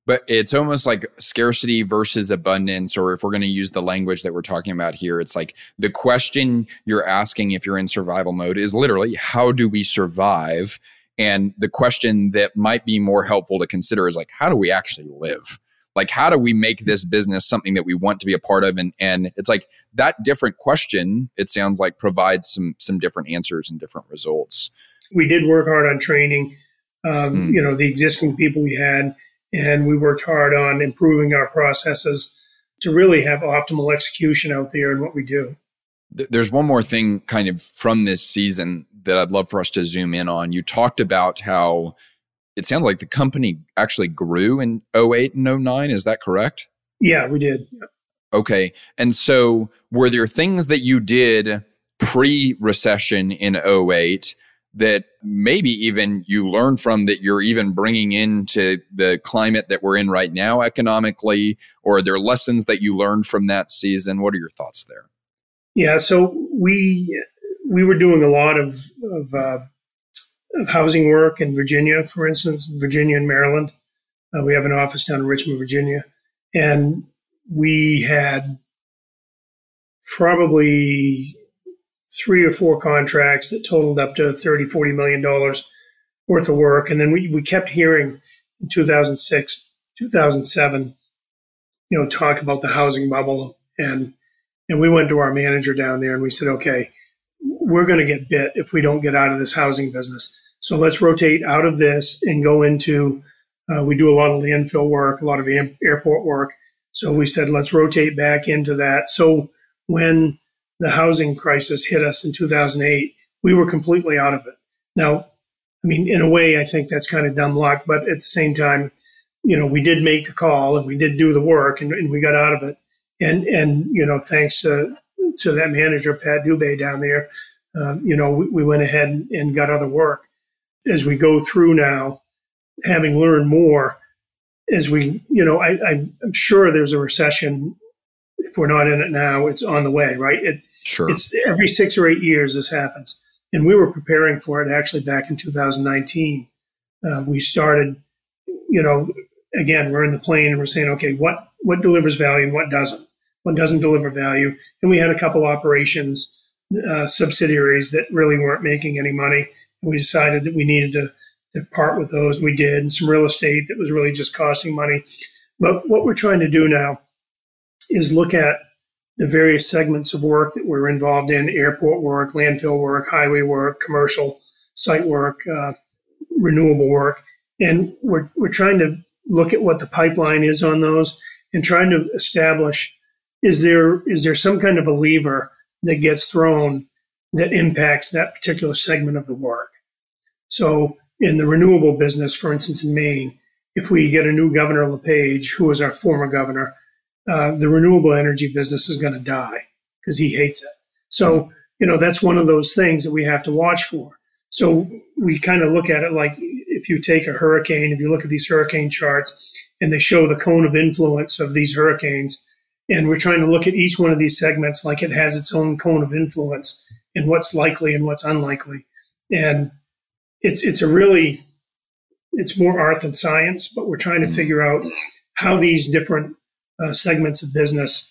But it's almost like scarcity versus abundance, or if we're going to use the language that we're talking about here, it's like the question you're asking if you're in survival mode is literally, how do we survive? And the question that might be more helpful to consider is like, how do we actually live? Like how do we make this business something that we want to be a part of and and it's like that different question it sounds like provides some some different answers and different results we did work hard on training um, mm. you know the existing people we had and we worked hard on improving our processes to really have optimal execution out there in what we do there's one more thing kind of from this season that I'd love for us to zoom in on. You talked about how it sounds like the company actually grew in 08 and 09. Is that correct? Yeah, we did. Okay. And so were there things that you did pre recession in 08 that maybe even you learned from that you're even bringing into the climate that we're in right now economically? Or are there lessons that you learned from that season? What are your thoughts there? Yeah. So we, we were doing a lot of, of uh, of housing work in Virginia, for instance, Virginia and Maryland. Uh, we have an office down in Richmond, Virginia. And we had probably three or four contracts that totaled up to 30, 40 million dollars worth of work. And then we, we kept hearing in 2006, 2007, you know, talk about the housing bubble. And, and we went to our manager down there and we said, okay, we're going to get bit if we don't get out of this housing business. So let's rotate out of this and go into. Uh, we do a lot of landfill work, a lot of am- airport work. So we said let's rotate back into that. So when the housing crisis hit us in 2008, we were completely out of it. Now, I mean, in a way, I think that's kind of dumb luck, but at the same time, you know, we did make the call and we did do the work and, and we got out of it. And and you know, thanks to to that manager Pat Dubay down there, um, you know, we, we went ahead and got other work as we go through now, having learned more, as we, you know, I, I'm sure there's a recession. If we're not in it now, it's on the way, right? It, sure. It's every six or eight years this happens, and we were preparing for it actually back in 2019. Uh, we started, you know, again, we're in the plane and we're saying, okay, what what delivers value and what doesn't? What doesn't deliver value? And we had a couple operations uh, subsidiaries that really weren't making any money And we decided that we needed to, to part with those. We did, and some real estate that was really just costing money. But what we're trying to do now is look at the various segments of work that we're involved in airport work, landfill work, highway work, commercial site work, uh, renewable work. And we're, we're trying to look at what the pipeline is on those and trying to establish is there is there some kind of a lever that gets thrown that impacts that particular segment of the work. So in the renewable business, for instance, in Maine, if we get a new governor, LePage, who was our former governor, uh, the renewable energy business is going to die because he hates it. So, you know, that's one of those things that we have to watch for. So we kind of look at it like if you take a hurricane, if you look at these hurricane charts and they show the cone of influence of these hurricanes, and we're trying to look at each one of these segments like it has its own cone of influence and what's likely and what's unlikely. And it's it's a really it's more art than science, but we're trying to mm-hmm. figure out how these different uh, segments of business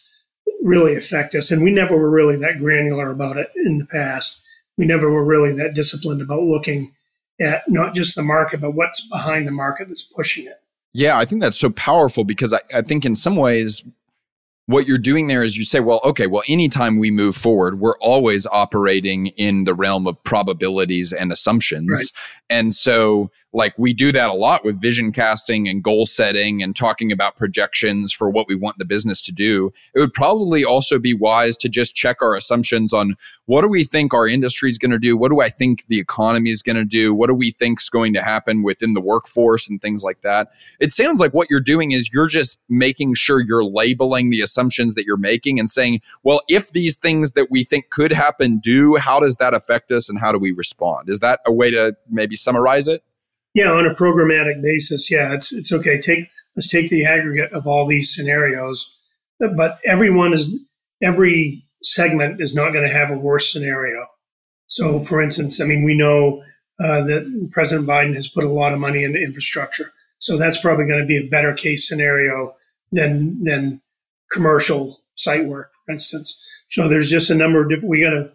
really affect us. And we never were really that granular about it in the past. We never were really that disciplined about looking at not just the market, but what's behind the market that's pushing it. Yeah, I think that's so powerful because I, I think in some ways what you're doing there is you say, well, okay, well, anytime we move forward, we're always operating in the realm of probabilities and assumptions. Right. And so, like, we do that a lot with vision casting and goal setting and talking about projections for what we want the business to do. It would probably also be wise to just check our assumptions on what do we think our industry is going to do? What do I think the economy is going to do? What do we think is going to happen within the workforce and things like that? It sounds like what you're doing is you're just making sure you're labeling the assumptions that you're making and saying, well, if these things that we think could happen do, how does that affect us and how do we respond? Is that a way to maybe summarize it? Yeah, on a programmatic basis, yeah, it's it's okay. Take let's take the aggregate of all these scenarios, but everyone is every segment is not going to have a worse scenario. So, for instance, I mean, we know uh, that President Biden has put a lot of money into infrastructure, so that's probably going to be a better case scenario than than commercial site work, for instance. So, there's just a number of different. We got to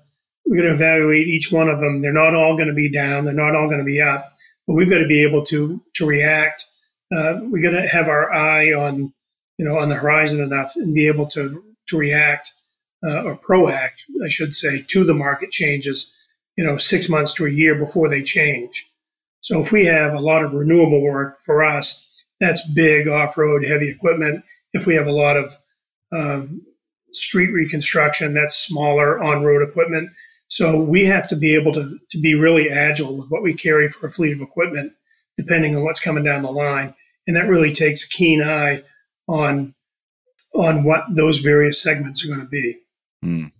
we're going to evaluate each one of them. They're not all going to be down. They're not all going to be up. But we've got to be able to to react. Uh, we got to have our eye on you know on the horizon enough and be able to to react uh, or proact, I should say, to the market changes. You know, six months to a year before they change. So if we have a lot of renewable work for us, that's big off-road heavy equipment. If we have a lot of um, street reconstruction, that's smaller on-road equipment. So we have to be able to, to be really agile with what we carry for a fleet of equipment, depending on what's coming down the line. And that really takes a keen eye on on what those various segments are going to be. Mm.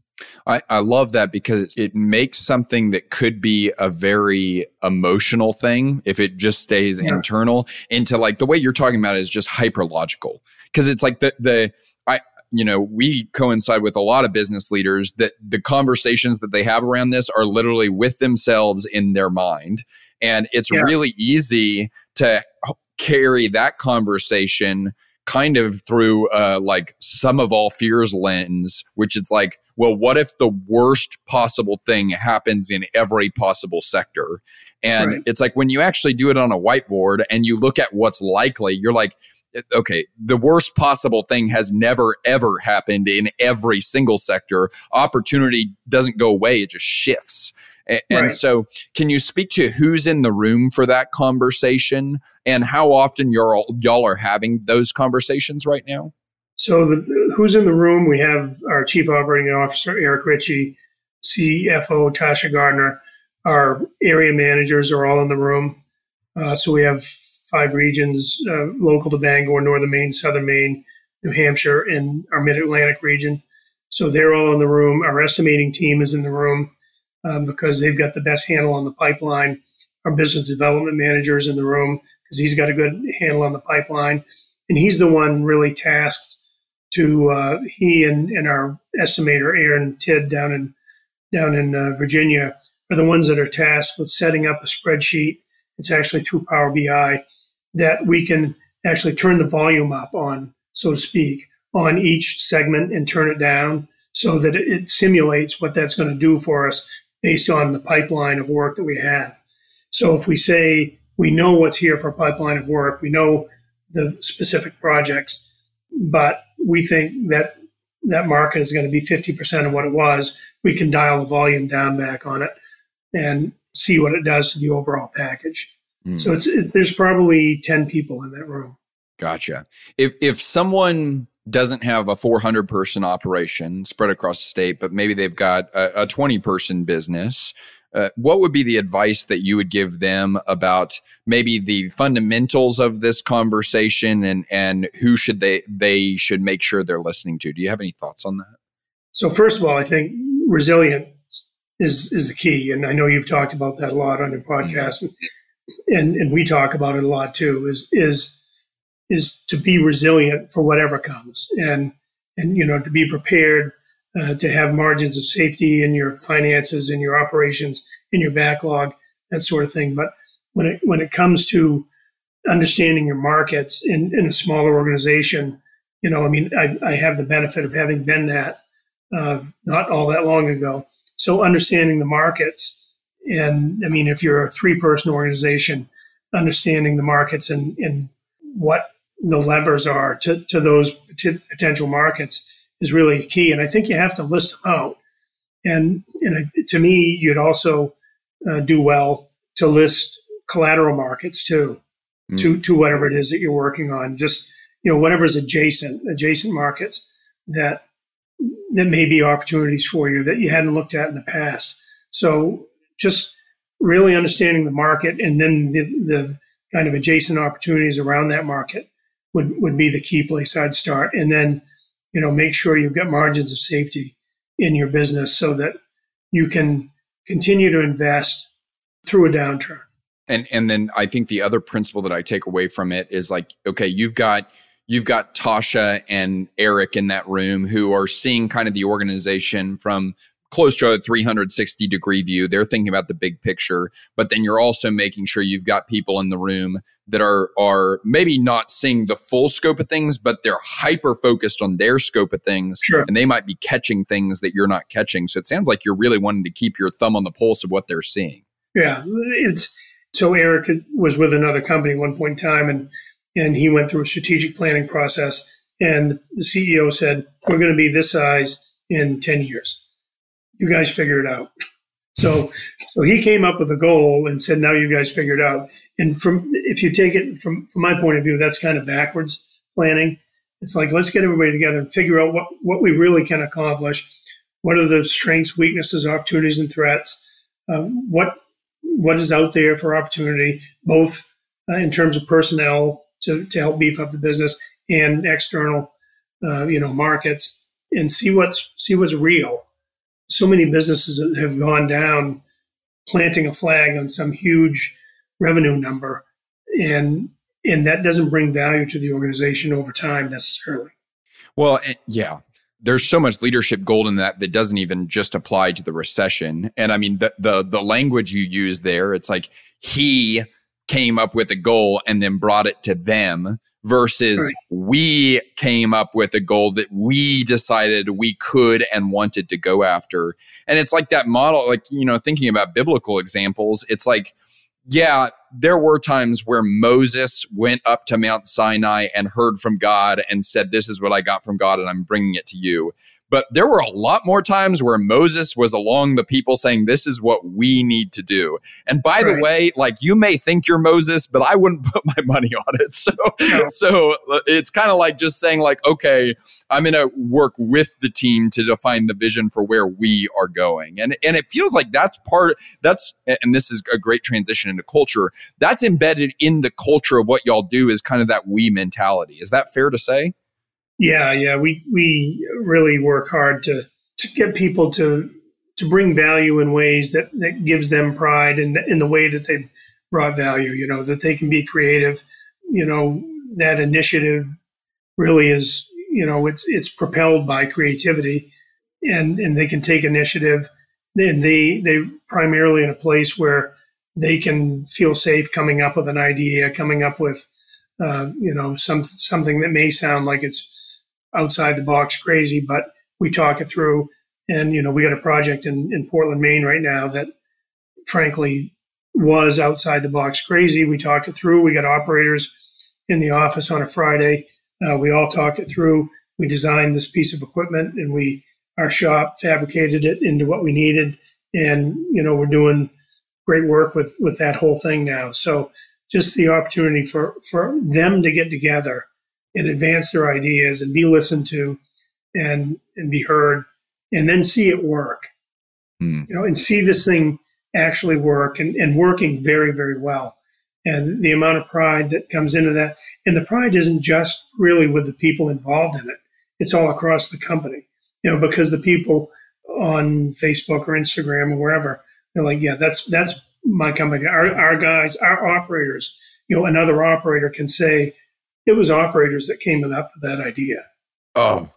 I, I love that because it makes something that could be a very emotional thing if it just stays yeah. internal into like the way you're talking about it is just hyper logical because it's like the the you know, we coincide with a lot of business leaders that the conversations that they have around this are literally with themselves in their mind. And it's yeah. really easy to carry that conversation kind of through uh, like sum of all fears lens, which is like, well, what if the worst possible thing happens in every possible sector? And right. it's like when you actually do it on a whiteboard and you look at what's likely, you're like, okay, the worst possible thing has never ever happened in every single sector. Opportunity doesn't go away, it just shifts. And, right. so, can you speak to who's in the room for that conversation and how often you're y'all are having those conversations right now? So, the, who's in the room? We have our Chief Operating Officer Eric Ritchie, CFO Tasha Gardner, our area managers are all in the room. Uh, so we have five regions uh, local to Bangor, Northern Maine, Southern Maine, New Hampshire, and our Mid Atlantic region. So they're all in the room. Our estimating team is in the room um, because they've got the best handle on the pipeline. Our business development manager is in the room because he's got a good handle on the pipeline. And he's the one really tasked to, uh, he and, and our estimator, Aaron Tidd, down in, down in uh, Virginia, are the ones that are tasked with setting up a spreadsheet. It's actually through Power BI that we can actually turn the volume up on, so to speak, on each segment and turn it down so that it simulates what that's going to do for us based on the pipeline of work that we have. So if we say we know what's here for pipeline of work, we know the specific projects, but we think that that market is going to be 50% of what it was, we can dial the volume down back on it and see what it does to the overall package. Mm. So it's it, there's probably 10 people in that room. Gotcha. If if someone doesn't have a 400 person operation spread across the state, but maybe they've got a, a 20 person business, uh, what would be the advice that you would give them about maybe the fundamentals of this conversation and and who should they they should make sure they're listening to? Do you have any thoughts on that? So first of all, I think resilience is is the key, and I know you've talked about that a lot on your podcast. Mm-hmm and and we talk about it a lot too, is is is to be resilient for whatever comes, and and you know to be prepared uh, to have margins of safety in your finances, in your operations, in your backlog, that sort of thing. But when it when it comes to understanding your markets in, in a smaller organization, you know, I mean, I, I have the benefit of having been that uh, not all that long ago. So understanding the markets and I mean, if you're a three person organization, understanding the markets and, and what the levers are to, to those potential markets is really key. And I think you have to list them out. And, and to me, you'd also uh, do well to list collateral markets too, mm. to, to whatever it is that you're working on. Just, you know, whatever's adjacent, adjacent markets that that may be opportunities for you that you hadn't looked at in the past. So just really understanding the market and then the, the kind of adjacent opportunities around that market would, would be the key place I'd start. And then, you know, make sure you've got margins of safety in your business so that you can continue to invest through a downturn. And and then I think the other principle that I take away from it is like, okay, you've got you've got Tasha and Eric in that room who are seeing kind of the organization from close to a 360 degree view. They're thinking about the big picture, but then you're also making sure you've got people in the room that are are maybe not seeing the full scope of things, but they're hyper focused on their scope of things, sure. and they might be catching things that you're not catching. So it sounds like you're really wanting to keep your thumb on the pulse of what they're seeing. Yeah, it's so Eric was with another company at one point in time, and and he went through a strategic planning process. And the CEO said, "We're going to be this size in ten years. You guys figure it out." So, so he came up with a goal and said, "Now you guys figure it out." And from if you take it from from my point of view, that's kind of backwards planning. It's like let's get everybody together and figure out what what we really can accomplish. What are the strengths, weaknesses, opportunities, and threats? Um, what what is out there for opportunity, both uh, in terms of personnel to, to help beef up the business and external, uh, you know, markets, and see what's see what's real. So many businesses have gone down, planting a flag on some huge revenue number, and and that doesn't bring value to the organization over time necessarily. Well, eh, yeah, there's so much leadership gold in that that doesn't even just apply to the recession. And I mean, the the the language you use there, it's like he came up with a goal and then brought it to them versus right. we came up with a goal that we decided we could and wanted to go after. And it's like that model, like, you know, thinking about biblical examples, it's like, yeah, there were times where Moses went up to Mount Sinai and heard from God and said, This is what I got from God, and I'm bringing it to you. But there were a lot more times where Moses was along the people saying, This is what we need to do. And by right. the way, like you may think you're Moses, but I wouldn't put my money on it. So, no. so uh, it's kind of like just saying, like, okay, I'm going to work with the team to define the vision for where we are going. And, and it feels like that's part, that's, and this is a great transition into culture. That's embedded in the culture of what y'all do is kind of that we mentality. Is that fair to say? Yeah, yeah, we we really work hard to to get people to to bring value in ways that that gives them pride in the, in the way that they brought value. You know that they can be creative. You know that initiative really is you know it's it's propelled by creativity, and and they can take initiative. And they they primarily in a place where they can feel safe coming up with an idea, coming up with uh, you know some something that may sound like it's outside the box crazy, but we talk it through. And, you know, we got a project in, in Portland, Maine right now that frankly was outside the box crazy. We talked it through. We got operators in the office on a Friday. Uh, we all talked it through. We designed this piece of equipment and we, our shop fabricated it into what we needed. And, you know, we're doing great work with, with that whole thing now. So just the opportunity for, for them to get together and advance their ideas and be listened to and and be heard and then see it work. Mm. you know and see this thing actually work and, and working very very well. And the amount of pride that comes into that and the pride isn't just really with the people involved in it. It's all across the company. You know because the people on facebook or instagram or wherever they're like yeah that's that's my company. Our, our guys our operators you know another operator can say it was operators that came up with that idea. Oh,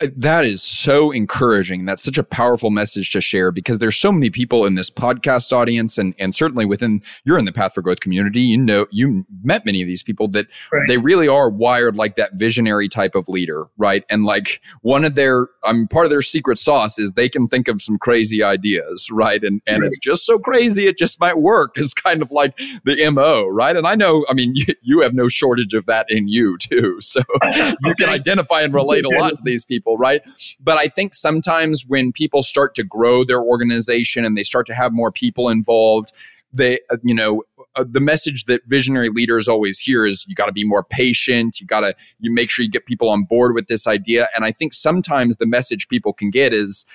That is so encouraging. That's such a powerful message to share because there's so many people in this podcast audience and, and certainly within you're in the Path for Growth community. You know, you met many of these people that right. they really are wired like that visionary type of leader, right? And like one of their I mean part of their secret sauce is they can think of some crazy ideas, right? And and right. it's just so crazy it just might work is kind of like the MO, right? And I know, I mean, you, you have no shortage of that in you too. So you can identify and relate a lot to these people, right? But I think sometimes when people start to grow their organization and they start to have more people involved, they, uh, you know, uh, the message that visionary leaders always hear is you got to be more patient. You got to you make sure you get people on board with this idea. And I think sometimes the message people can get is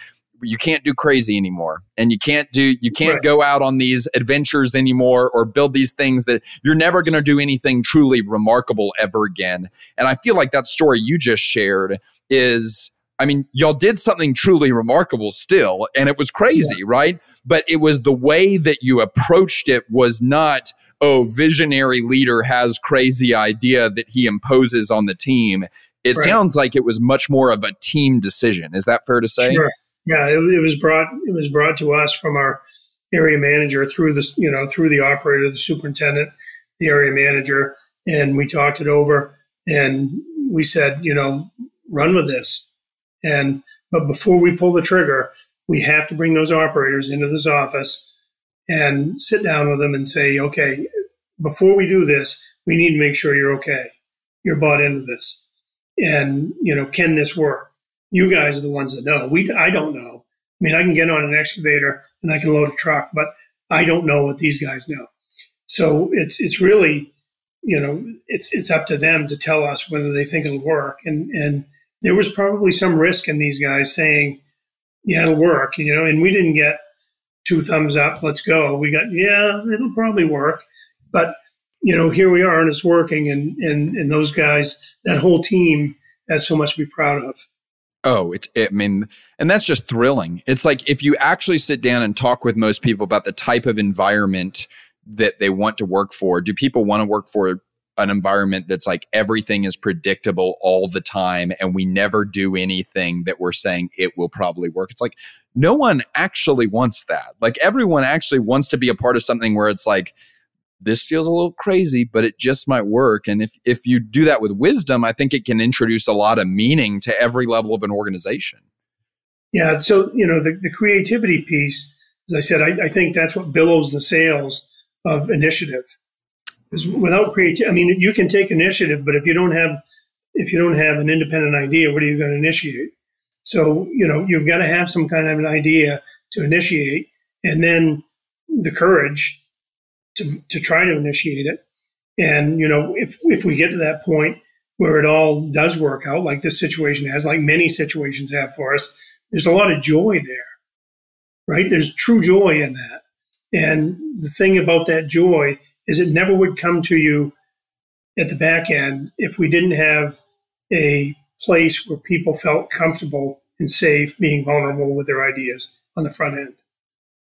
you can't do crazy anymore and you can't do you can't right. go out on these adventures anymore or build these things that you're never going to do anything truly remarkable ever again and i feel like that story you just shared is I mean, y'all did something truly remarkable still, and it was crazy, yeah. right? But it was the way that you approached it was not, oh, visionary leader has crazy idea that he imposes on the team. It right. sounds like it was much more of a team decision. Is that fair to say? Sure. Yeah, it, it was brought it was brought to us from our area manager through the you know through the operator, the superintendent, the area manager, and we talked it over, and we said, you know, run with this and but before we pull the trigger, we have to bring those operators into this office and sit down with them and say, okay, before we do this, we need to make sure you're okay. You're bought into this. And, you know, can this work? You guys are the ones that know. We I don't know. I mean, I can get on an excavator and I can load a truck, but I don't know what these guys know. So it's it's really, you know, it's it's up to them to tell us whether they think it'll work. And and there was probably some risk in these guys saying, yeah, it'll work, you know, and we didn't get two thumbs up, let's go. We got, yeah, it'll probably work. But, you know, here we are and it's working. And, and, and those guys, that whole team has so much to be proud of. Oh, it's, it, I mean, and that's just thrilling. It's like if you actually sit down and talk with most people about the type of environment that they want to work for, do people want to work for an environment that's like everything is predictable all the time and we never do anything that we're saying it will probably work. It's like no one actually wants that. Like everyone actually wants to be a part of something where it's like this feels a little crazy, but it just might work. And if if you do that with wisdom, I think it can introduce a lot of meaning to every level of an organization. Yeah. So, you know, the, the creativity piece, as I said, I, I think that's what billows the sails of initiative because without creativity, I mean, you can take initiative, but if you don't have if you don't have an independent idea, what are you going to initiate? So you know you've got to have some kind of an idea to initiate, and then the courage to to try to initiate it. And you know if if we get to that point where it all does work out, like this situation has, like many situations have for us, there's a lot of joy there, right? There's true joy in that. And the thing about that joy is it never would come to you at the back end if we didn't have a place where people felt comfortable and safe being vulnerable with their ideas on the front end.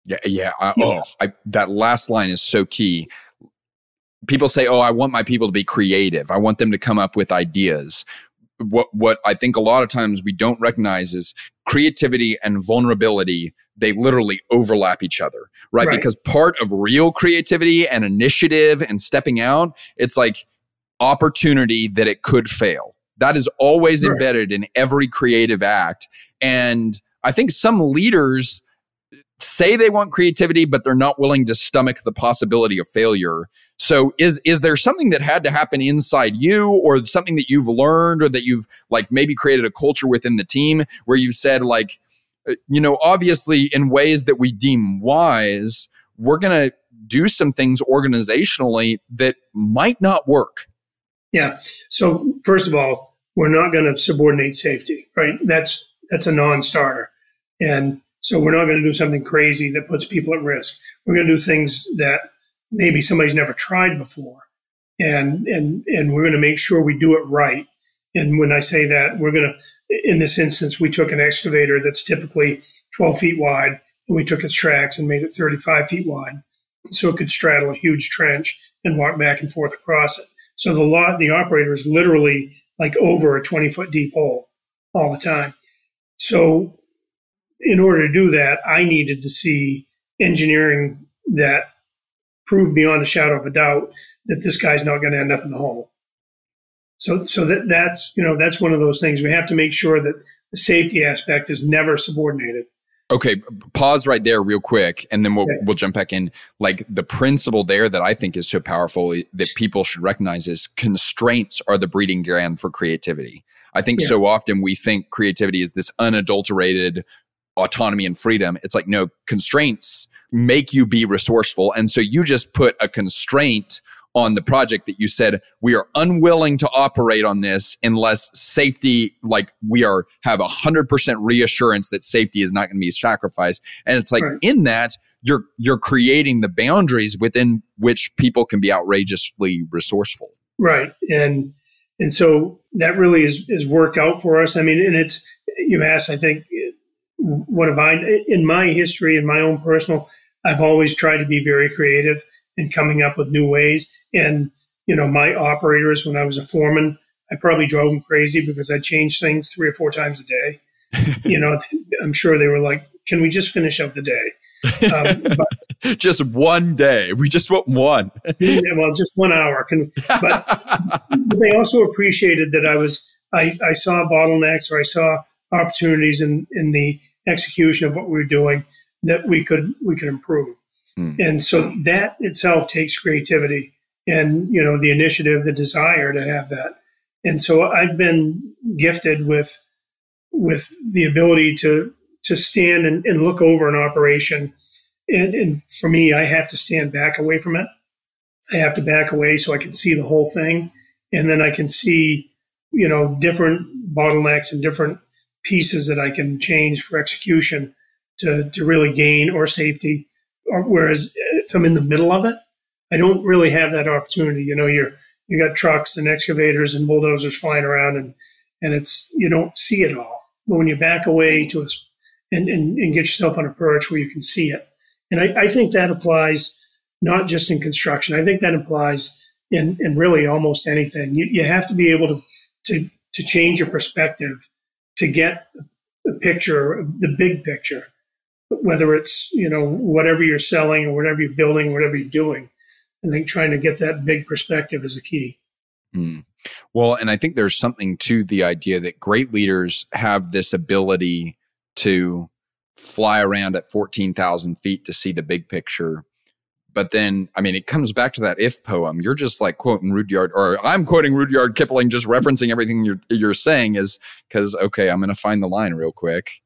Yeah, yeah. I, yeah. Oh, I, that last line is so key. People say, "Oh, I want my people to be creative. I want them to come up with ideas." What what I think a lot of times we don't recognize is creativity and vulnerability they literally overlap each other, right? right? Because part of real creativity and initiative and stepping out, it's like opportunity that it could fail. That is always right. embedded in every creative act. And I think some leaders say they want creativity, but they're not willing to stomach the possibility of failure. So is is there something that had to happen inside you or something that you've learned or that you've like maybe created a culture within the team where you've said like uh, you know, obviously in ways that we deem wise, we're going to do some things organizationally that might not work. Yeah. So first of all, we're not going to subordinate safety, right? That's that's a non-starter. And so we're not going to do something crazy that puts people at risk. We're going to do things that maybe somebody's never tried before. And and and we're going to make sure we do it right. And when I say that, we're going to in this instance, we took an excavator that's typically 12 feet wide and we took its tracks and made it 35 feet wide so it could straddle a huge trench and walk back and forth across it. So the lot, the operator is literally like over a 20 foot deep hole. all the time. So, in order to do that, I needed to see engineering that proved beyond a shadow of a doubt that this guy's not going to end up in the hole. So, so that that's you know that's one of those things we have to make sure that the safety aspect is never subordinated. Okay, pause right there real quick and then we'll okay. we'll jump back in. Like the principle there that I think is so powerful eh, that people should recognize is constraints are the breeding ground for creativity. I think yeah. so often we think creativity is this unadulterated autonomy and freedom. It's like no constraints make you be resourceful and so you just put a constraint on the project that you said we are unwilling to operate on this unless safety like we are have a hundred percent reassurance that safety is not going to be sacrificed and it's like right. in that you're you're creating the boundaries within which people can be outrageously resourceful right and and so that really is is worked out for us i mean and it's you asked i think what have i in my history in my own personal i've always tried to be very creative and coming up with new ways and, you know, my operators, when I was a foreman, I probably drove them crazy because I changed things three or four times a day. you know, I'm sure they were like, can we just finish up the day? Um, but, just one day. We just want one. well, just one hour. Can, but, but they also appreciated that I was, I, I saw bottlenecks or I saw opportunities in, in the execution of what we were doing that we could, we could improve. Hmm. And so that itself takes creativity and you know the initiative, the desire to have that. And so I've been gifted with with the ability to to stand and, and look over an operation. And, and for me, I have to stand back away from it. I have to back away so I can see the whole thing, and then I can see you know different bottlenecks and different pieces that I can change for execution to to really gain or safety. Or whereas if I'm in the middle of it, I don't really have that opportunity. You know, you're you got trucks and excavators and bulldozers flying around, and and it's you don't see it all. But when you back away to a and, and, and get yourself on a perch where you can see it, and I, I think that applies not just in construction. I think that applies in in really almost anything. You you have to be able to to to change your perspective to get the picture, the big picture, whether it's you know whatever you're selling or whatever you're building, whatever you're doing. I think trying to get that big perspective is a key. Mm. Well, and I think there's something to the idea that great leaders have this ability to fly around at 14,000 feet to see the big picture. But then, I mean, it comes back to that if poem. You're just like quoting Rudyard, or I'm quoting Rudyard Kipling, just referencing everything you're, you're saying is because, okay, I'm going to find the line real quick.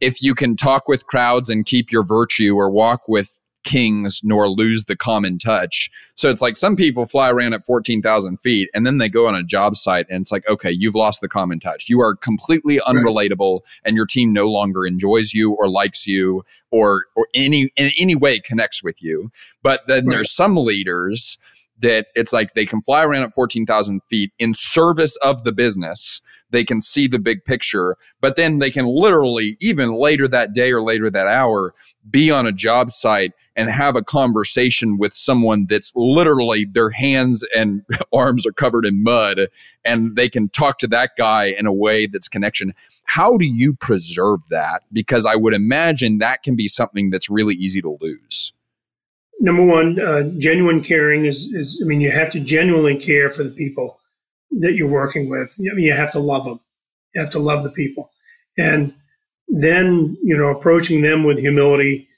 If you can talk with crowds and keep your virtue or walk with kings nor lose the common touch. So it's like some people fly around at 14,000 feet and then they go on a job site and it's like, okay, you've lost the common touch. You are completely unrelatable and your team no longer enjoys you or likes you or, or any, in any way connects with you. But then right. there's some leaders that it's like they can fly around at 14,000 feet in service of the business they can see the big picture, but then they can literally, even later that day or later that hour, be on a job site and have a conversation with someone that's literally their hands and arms are covered in mud and they can talk to that guy in a way that's connection. How do you preserve that? Because I would imagine that can be something that's really easy to lose. Number one, uh, genuine caring is, is, I mean, you have to genuinely care for the people that you're working with. I mean, you have to love them. You have to love the people. And then, you know, approaching them with humility,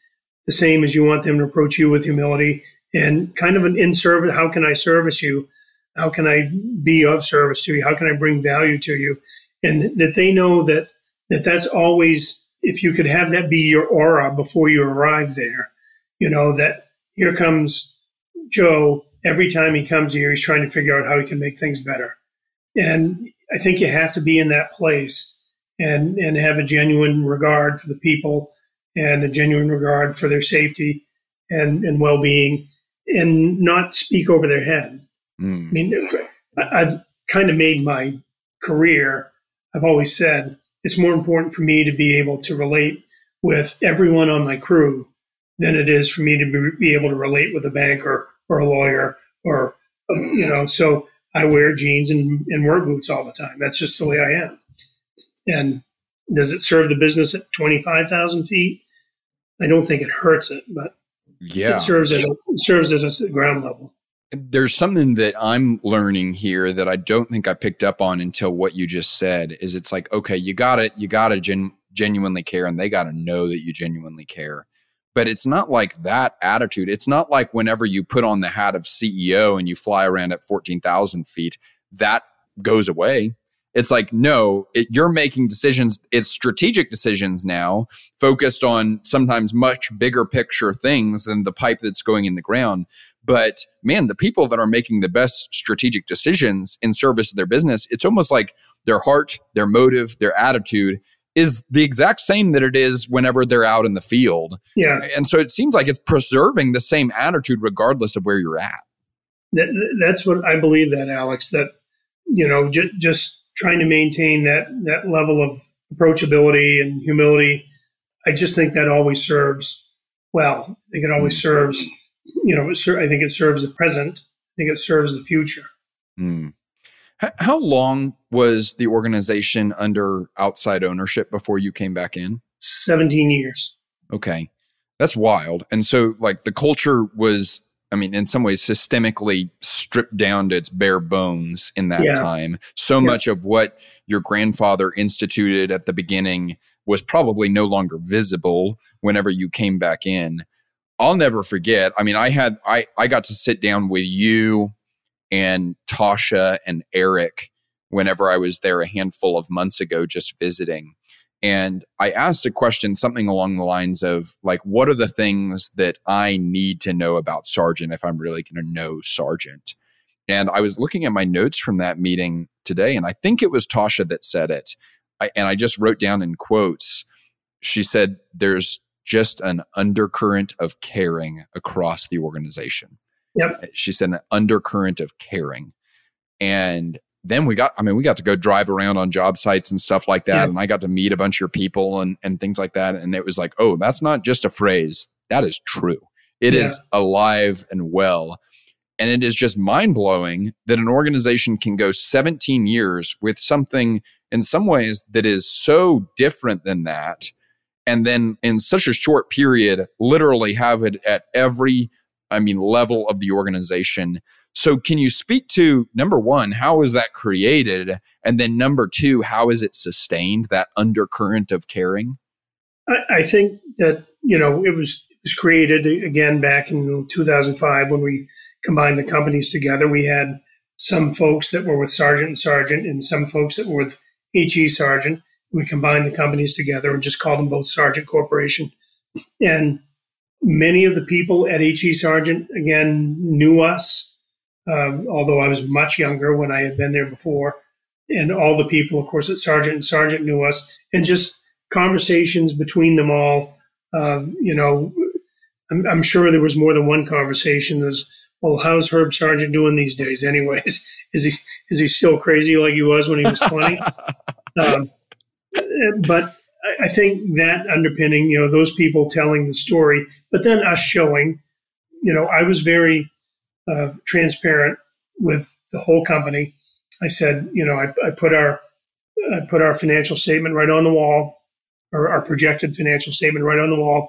the same as you want them to approach you with humility and kind of an in service. How can I service you? How can I be of service to you? How can I bring value to you? And that they know that, that that's always, if you could have that be your aura before you arrive there, you know, that here comes Joe. Every time he comes here, he's trying to figure out how he can make things better. And I think you have to be in that place and, and have a genuine regard for the people and a genuine regard for their safety and, and well being and not speak over their head. Mm. I mean, I've kind of made my career, I've always said it's more important for me to be able to relate with everyone on my crew than it is for me to be, able to relate with a banker or a lawyer or, um, you know, so I wear jeans and, and work boots all the time. That's just the way I am. And does it serve the business at 25,000 feet? I don't think it hurts it, but yeah, it serves it, it serves at ground level. There's something that I'm learning here that I don't think I picked up on until what you just said is it's like, okay, you got it. You got to gen- genuinely care and they got to know that you genuinely care. But it's not like that attitude. It's not like whenever you put on the hat of CEO and you fly around at 14,000 feet, that goes away. It's like, no, it, you're making decisions. It's strategic decisions now, focused on sometimes much bigger picture things than the pipe that's going in the ground. But man, the people that are making the best strategic decisions in service of their business, it's almost like their heart, their motive, their attitude is the exact same that it is whenever they're out in the field. Yeah. And so it seems like it's preserving the same attitude regardless of where you're at. That, that's what I believe that Alex that you know j- just trying to maintain that that level of approachability and humility. I just think that always serves well. I think it always serves you know, I think it serves the present. I think it serves the future. Mm. How long was the organization under outside ownership before you came back in? 17 years. Okay. That's wild. And so, like, the culture was, I mean, in some ways, systemically stripped down to its bare bones in that yeah. time. So yeah. much of what your grandfather instituted at the beginning was probably no longer visible whenever you came back in. I'll never forget. I mean, I had I I got to sit down with you and Tasha and Eric whenever I was there a handful of months ago just visiting. And I asked a question, something along the lines of like, what are the things that I need to know about Sargent if I'm really going to know Sargent? And I was looking at my notes from that meeting today, and I think it was Tasha that said it. I, and I just wrote down in quotes, she said, There's just an undercurrent of caring across the organization. Yep. Uh, she said an undercurrent of caring. And then we got, I mean, we got to go drive around on job sites and stuff like that. And I got to meet a bunch of people and, and things like that. And it was like, oh, that's not just a phrase. That is true. It yeah. is alive and well. And it is just mind blowing that an organization can go 17 years with something in some ways that is so different than that and then in such a short period literally have it at every i mean level of the organization. So can you speak to number one how is that created? And then number two how is it sustained that undercurrent of caring? I, I think that you know it was it was created again back in 2005 when we combined the companies together. We had some folks that were with Sargent and Sargent and some folks that were with HE Sargent we combined the companies together and just called them both Sargent Corporation. And many of the people at HE Sargent, again, knew us, um, although I was much younger when I had been there before. And all the people, of course, at Sargent and Sargent knew us. And just conversations between them all, um, you know, I'm, I'm, sure there was more than one conversation. There's, well, how's Herb Sargent doing these days, anyways? Is he is he still crazy like he was when he was 20? um, but I think that underpinning, you know, those people telling the story, but then us showing, you know, I was very uh, transparent with the whole company. I said, you know, I, I, put our I put our financial statement right on the wall, or our projected financial statement right on the wall.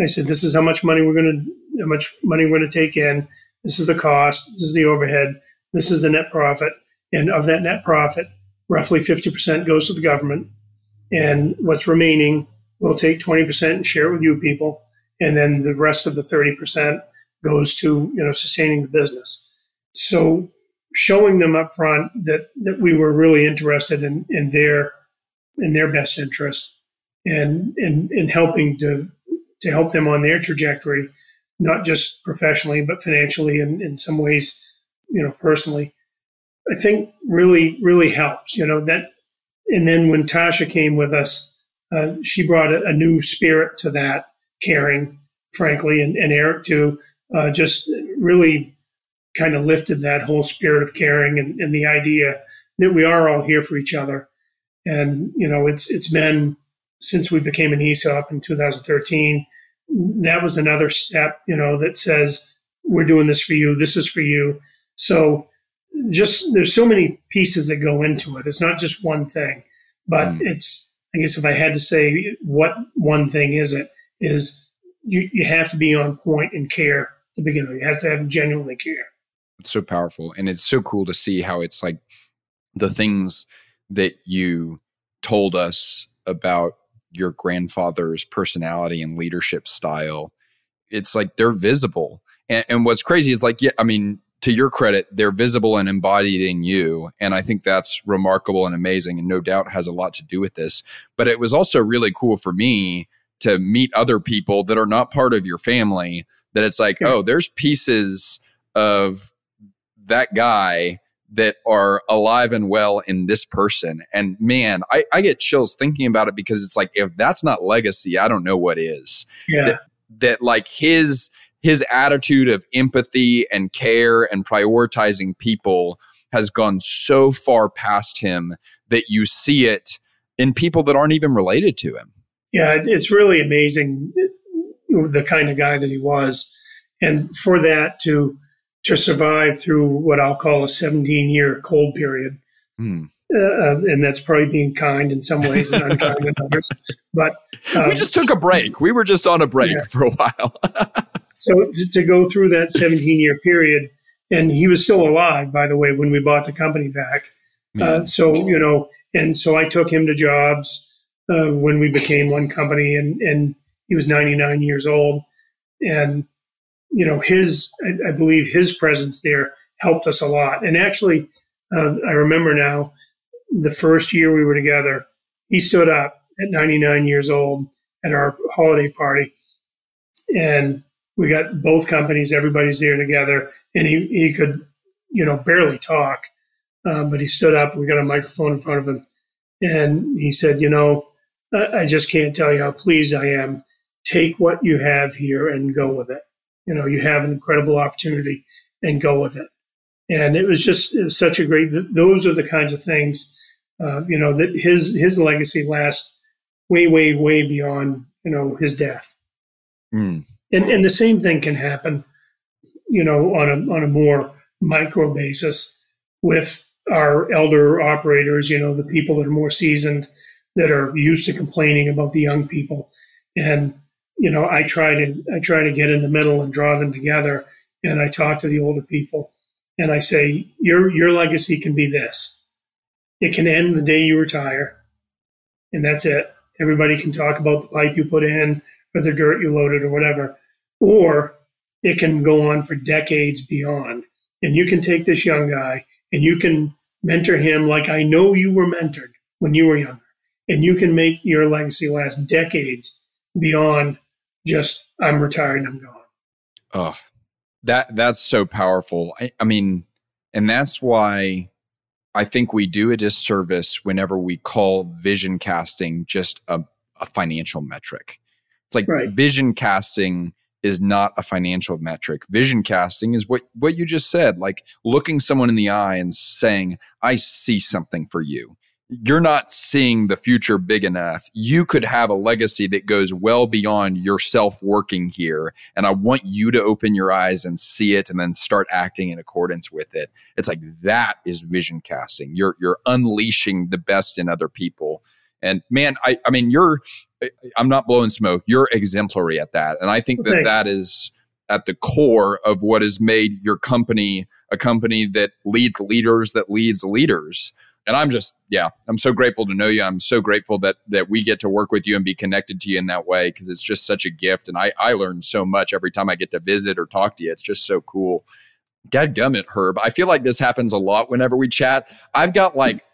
I said, this is how much money we're going to, how much money we're going to take in. This is the cost. This is the overhead. This is the net profit. And of that net profit, roughly 50% goes to the government and what's remaining, we'll take 20% and share it with you people. And then the rest of the 30% goes to, you know, sustaining the business. So showing them up front that, that we were really interested in, in their, in their best interest and, and, and helping to, to help them on their trajectory, not just professionally, but financially and in some ways, you know, personally, I think really, really helps, you know, that and then when Tasha came with us, uh, she brought a, a, new spirit to that caring, frankly, and, and Eric too, uh, just really kind of lifted that whole spirit of caring and, and, the idea that we are all here for each other. And you know, it's it's been since we became an ESOP in 2013. That was another step, you know, that says we're doing this for you. This is for you. So just there's so many pieces that go into it. It's not just one thing, But mm. it's, I guess if I had to say what one thing is it, is you, you have to be on point and care to begin with. You have to have genuinely care. It's so powerful. And it's so cool to see how it's like the things that you told us about your grandfather's personality and leadership style. It's like they're visible. And, and what's crazy is like, yeah, I mean, to your credit, they're visible and embodied in you. And I think that's remarkable and amazing and no doubt has a lot to do with this. But it was also really cool for me to meet other people that are not part of your family that it's like, oh, there's pieces of that guy that are alive and well in this person. And man, I, I get chills thinking about it because it's like, if that's not legacy, I don't know what is. Yeah. That, that like his his attitude of empathy and care and prioritizing people has gone so far past him that you see it in people that aren't even related to him. Yeah, it's really amazing the kind of guy that he was. And for that to to survive through what I'll call a 17 year cold period. Hmm. Uh, and that's probably being kind in some ways and unkind in others. But um, we just took a break. We were just on a break yeah. for a while. so to, to, go through that 17 year period, and he was still alive, by the way, when we bought the company back. Uh, so you know, and so I took him to jobs uh, when we became one company, and and he was 99 years old, and you know, his, I, I, believe his presence there helped us a lot. And actually, uh, I remember now the first year we were together, he stood up at 99 years old at our holiday party. And we got both companies, everybody's there together. And he, he could, you know, barely talk, uh, but he stood up. We got a microphone in front of him. And he said, You know, I, I just can't tell you how pleased I am. Take what you have here and go with it you know, you have an incredible opportunity and go with it. And it was just it was such a great. Those are the kinds of things, uh, you know, that his his legacy lasts way, way, way beyond you know his death. Mm. And and the same thing can happen, you know, on a on a more micro basis with our elder operators. You know, the people that are more seasoned, that are used to complaining about the young people, and you know, I try to I try to get in the middle and draw them together, and I talk to the older people, and I say, your your legacy can be this. It can end the day you retire, and that's it. Everybody can talk about the pipe you put in, or the dirt you loaded, or whatever, or it can go on for decades beyond. And you can take this young guy and you can mentor him like I know you were mentored when you were younger, and you can make your legacy last decades beyond just I'm retired and I'm gone. Oh, that that's so powerful. I, I mean, and that's why I think we do a disservice whenever we call vision casting just a, a financial metric. It's like right. vision casting is not a financial metric. Vision casting is what what you just said, like looking someone in the eye and saying, "I see something for you." you're not seeing the future big enough. You could have a legacy that goes well beyond yourself working here. And I want you to open your eyes and see it and then start acting in accordance with it. It's like that is vision casting. You're you're unleashing the best in other people. And man, I, I mean, you're I'm not blowing smoke. You're exemplary at that. And I think that that is at the core of what has made your company a company that leads leaders that leads leaders and I'm just yeah, I'm so grateful to know you. I'm so grateful that that we get to work with you and be connected to you in that way because it's just such a gift. And I I learn so much every time I get to visit or talk to you. It's just so cool. Dad gummit, Herb. I feel like this happens a lot whenever we chat. I've got like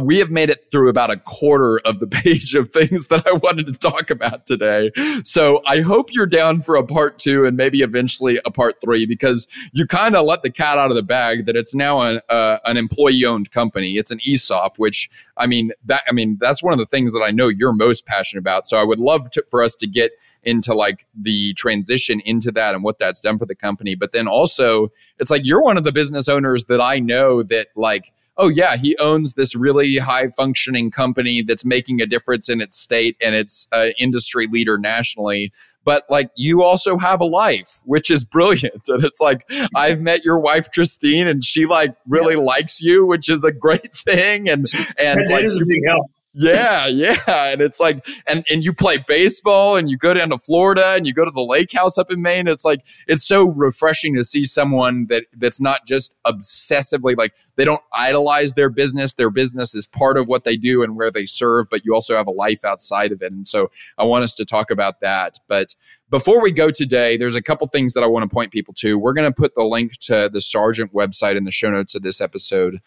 we have made it through about a quarter of the page of things that I wanted to talk about today. So I hope you're down for a part two and maybe eventually a part three because you kind of let the cat out of the bag that it's now an, uh, an employee owned company. It's an ESOP, which I mean, that, I mean, that's one of the things that I know you're most passionate about. So I would love to, for us to get into like the transition into that and what that's done for the company. But then also it's like you're one of the business owners that I know that like, oh yeah, he owns this really high functioning company that's making a difference in its state and it's an industry leader nationally. But like you also have a life, which is brilliant. And it's like I've met your wife Christine, and she like really yeah. likes you, which is a great thing. And and that, like, is a big help. Yeah, yeah. And it's like, and, and you play baseball and you go down to Florida and you go to the lake house up in Maine. It's like, it's so refreshing to see someone that that's not just obsessively like they don't idolize their business. Their business is part of what they do and where they serve, but you also have a life outside of it. And so I want us to talk about that. But before we go today, there's a couple things that I want to point people to. We're going to put the link to the Sargent website in the show notes of this episode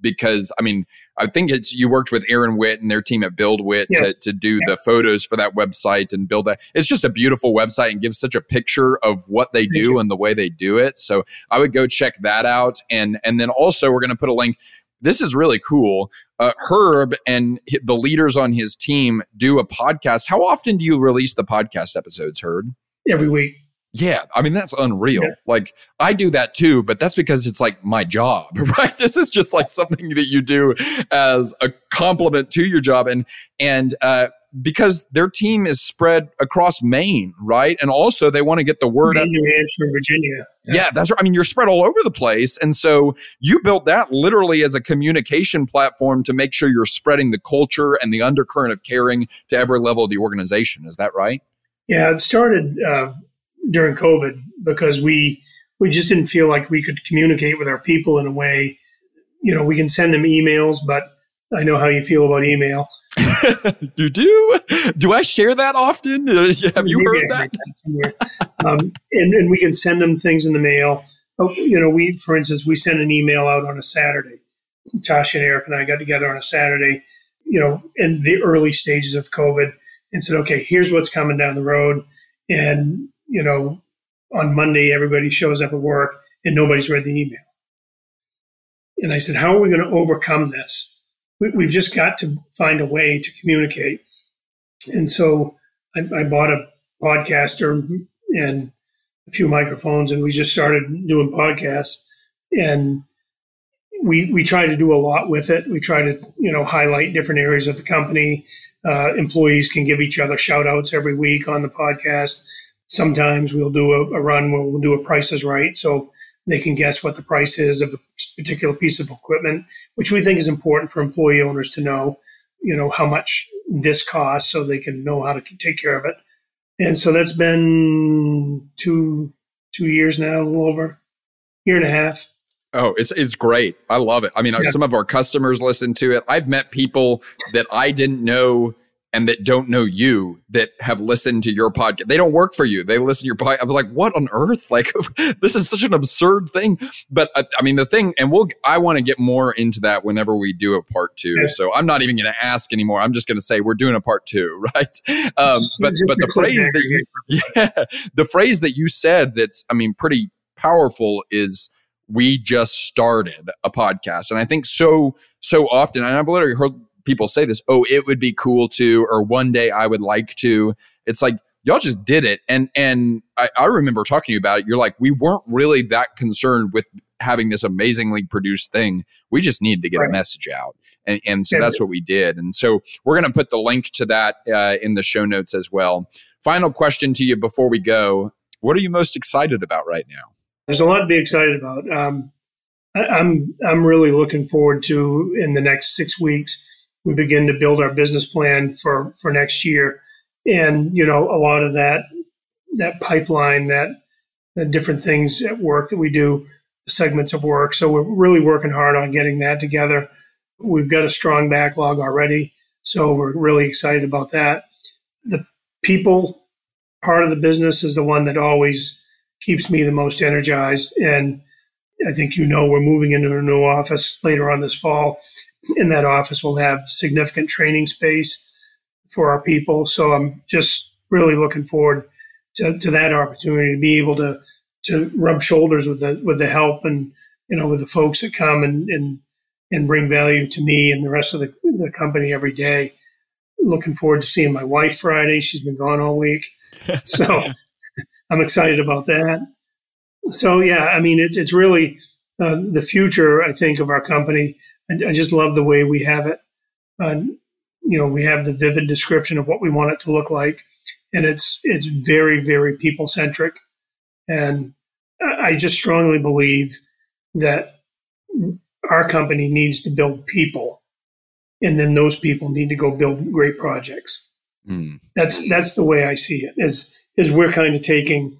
because I mean, I think it's you worked with Aaron Witt and their team at BuildWitt yes. to, to do yeah. the photos for that website and build that. It's just a beautiful website and gives such a picture of what they do and the way they do it. So I would go check that out. And and then also we're going to put a link. This is really cool. Uh, Herb and the leaders on his team do a podcast. How often do you release the podcast episodes, Herb? Every week. Yeah, I mean that's unreal. Yeah. Like I do that too, but that's because it's like my job, right? This is just like something that you do as a complement to your job and and uh because their team is spread across Maine, right? And also they want to get the word Maine, out. New Hampshire, Virginia. Yeah. yeah, that's right. I mean, you're spread all over the place. And so you built that literally as a communication platform to make sure you're spreading the culture and the undercurrent of caring to every level of the organization. Is that right? Yeah, it started uh, during COVID because we we just didn't feel like we could communicate with our people in a way. You know, we can send them emails, but I know how you feel about email. you do? Do I share that often? Have you heard that? um, and, and we can send them things in the mail. Oh, you know, we, for instance, we send an email out on a Saturday. Tasha and Eric and I got together on a Saturday, you know, in the early stages of COVID and said, okay, here's what's coming down the road. And you know, on Monday, everybody shows up at work and nobody's read the email. And I said, How are we going to overcome this? We, have just got to find a way to communicate. And so I, I bought a podcaster and a few microphones, and we just started doing podcasts. And we we try to do a lot with it. We try to you know highlight different areas of the company. Uh, employees can give each other shout outs every week on the podcast. Sometimes we'll do a, a run where we'll do a price is right. So they can guess what the price is of a particular piece of equipment, which we think is important for employee owners to know, you know, how much this costs so they can know how to take care of it. And so that's been two two years now, a little over year and a half. Oh, it's it's great. I love it. I mean, yeah. some of our customers listen to it. I've met people that I didn't know and that don't know you that have listened to your podcast. They don't work for you. They listen to your podcast. I'm like, what on earth? Like, this is such an absurd thing. But uh, I mean, the thing, and we'll, I want to get more into that whenever we do a part two. Yeah. So I'm not even going to ask anymore. I'm just going to say we're doing a part two, right? Um, but but the phrase that you, yeah, the phrase that you said that's, I mean, pretty powerful is we just started a podcast. And I think so, so often, and I've literally heard people say this, oh, it would be cool to, or one day I would like to. It's like, y'all just did it. And and I, I remember talking to you about it. You're like, we weren't really that concerned with having this amazingly produced thing. We just needed to get right. a message out. And, and so that's what we did. And so we're going to put the link to that uh, in the show notes as well. Final question to you before we go. What are you most excited about right now? There's a lot to be excited about. Um, I, I'm I'm really looking forward to in the next six weeks we begin to build our business plan for for next year. And you know a lot of that that pipeline that the different things at work that we do segments of work. So we're really working hard on getting that together. We've got a strong backlog already so we're really excited about that. The people part of the business is the one that always keeps me the most energized and i think you know we're moving into a new office later on this fall in that office will have significant training space for our people. So I'm just really looking forward to, to that opportunity to be able to to rub shoulders with the with the help and you know with the folks that come and and and bring value to me and the rest of the, the company every day. Looking forward to seeing my wife Friday. She's been gone all week. So I'm excited about that. So yeah, I mean it's it's really uh, the future I think of our company I, I just love the way we have it. Uh, you know, we have the vivid description of what we want it to look like, and it's it's very very people centric, and I just strongly believe that our company needs to build people and then those people need to go build great projects. Mm. That's that's the way I see it. Is is we're kind of taking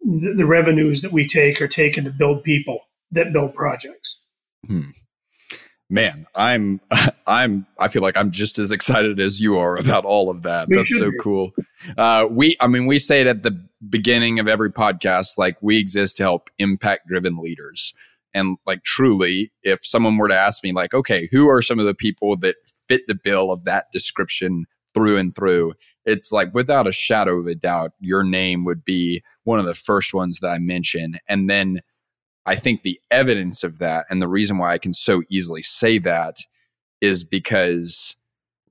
the, the, revenues that we take are taken to build people that build projects. Hmm. Man, I'm I'm I feel like I'm just as excited as you are about all of that. We That's so be. cool. Uh, we I mean we say it at the beginning of every podcast like we exist to help impact driven leaders. And like truly, if someone were to ask me, like, okay, who are some of the people that fit the bill of that description through and through? It's like without a shadow of a doubt, your name would be one of the first ones that I mention. And then I think the evidence of that and the reason why I can so easily say that is because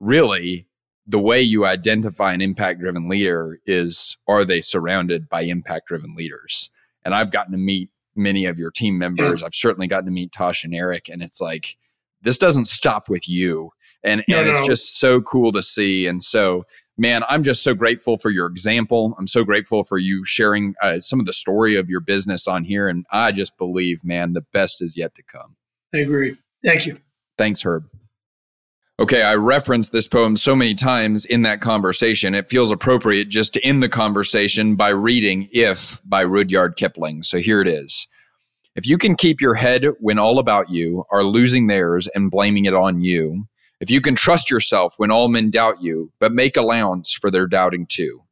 really the way you identify an impact driven leader is are they surrounded by impact driven leaders? And I've gotten to meet many of your team hmm. members. Yeah. I've certainly gotten to meet Tosh and Eric, and it's like this doesn't stop with you. And, no, and it's no. just so cool to see. And so, man, I'm just so grateful for your example. I'm so grateful for you sharing uh, some of the story of your business on here. And I just believe, man, the best is yet to come. I agree. Thank you. Thanks, Herb. Okay, I referenced this poem so many times in that conversation. It feels appropriate just to end the conversation by reading If by Rudyard Kipling. So here it is. If you can keep your head when all about you are losing theirs and blaming it on you, if you can trust yourself when all men doubt you, but make allowance for their doubting too.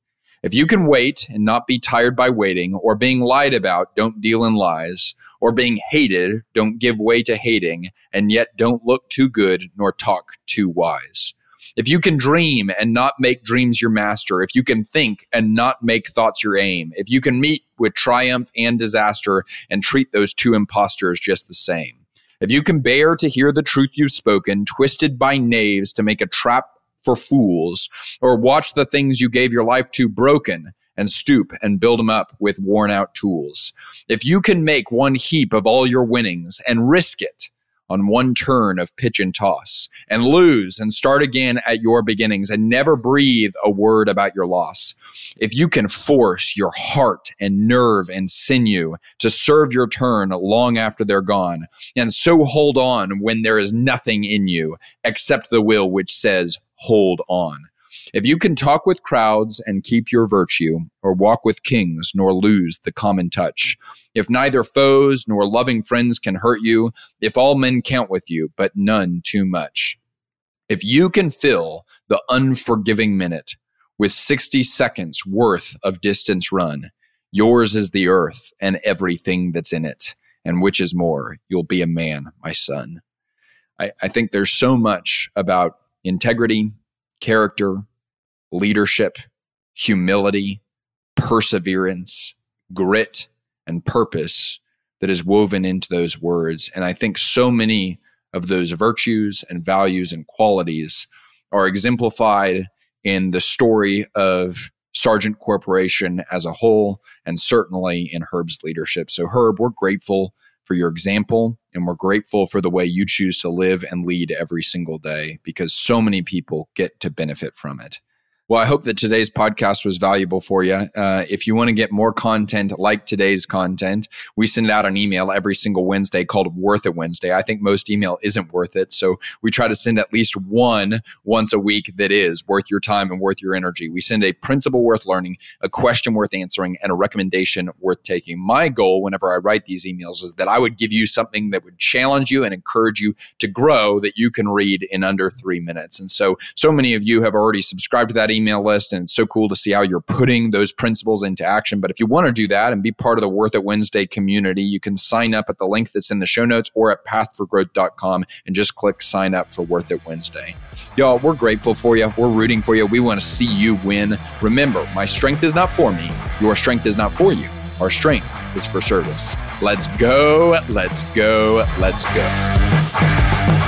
If you can wait and not be tired by waiting or being lied about, don't deal in lies or being hated, don't give way to hating, and yet don't look too good nor talk too wise. If you can dream and not make dreams your master, if you can think and not make thoughts your aim, if you can meet with triumph and disaster and treat those two impostors just the same, if you can bear to hear the truth you've spoken, twisted by knaves to make a trap for fools, or watch the things you gave your life to broken, and stoop and build them up with worn out tools. If you can make one heap of all your winnings and risk it on one turn of pitch and toss and lose and start again at your beginnings and never breathe a word about your loss. If you can force your heart and nerve and sinew to serve your turn long after they're gone and so hold on when there is nothing in you except the will which says hold on. If you can talk with crowds and keep your virtue, or walk with kings nor lose the common touch, if neither foes nor loving friends can hurt you, if all men count with you, but none too much, if you can fill the unforgiving minute with 60 seconds worth of distance run, yours is the earth and everything that's in it. And which is more, you'll be a man, my son. I, I think there's so much about integrity, character, leadership, humility, perseverance, grit, and purpose that is woven into those words. And I think so many of those virtues and values and qualities are exemplified in the story of Sargent Corporation as a whole, and certainly in Herb's leadership. So, Herb, we're grateful for your example, and we're grateful for the way you choose to live and lead every single day because so many people get to benefit from it. Well, I hope that today's podcast was valuable for you. Uh, if you want to get more content like today's content, we send out an email every single Wednesday called Worth It Wednesday. I think most email isn't worth it. So we try to send at least one once a week that is worth your time and worth your energy. We send a principle worth learning, a question worth answering, and a recommendation worth taking. My goal whenever I write these emails is that I would give you something that would challenge you and encourage you to grow that you can read in under three minutes. And so, so many of you have already subscribed to that email list. And it's so cool to see how you're putting those principles into action. But if you want to do that and be part of the Worth It Wednesday community, you can sign up at the link that's in the show notes or at pathforgrowth.com and just click sign up for Worth It Wednesday. Y'all, we're grateful for you. We're rooting for you. We want to see you win. Remember, my strength is not for me. Your strength is not for you. Our strength is for service. Let's go. Let's go. Let's go.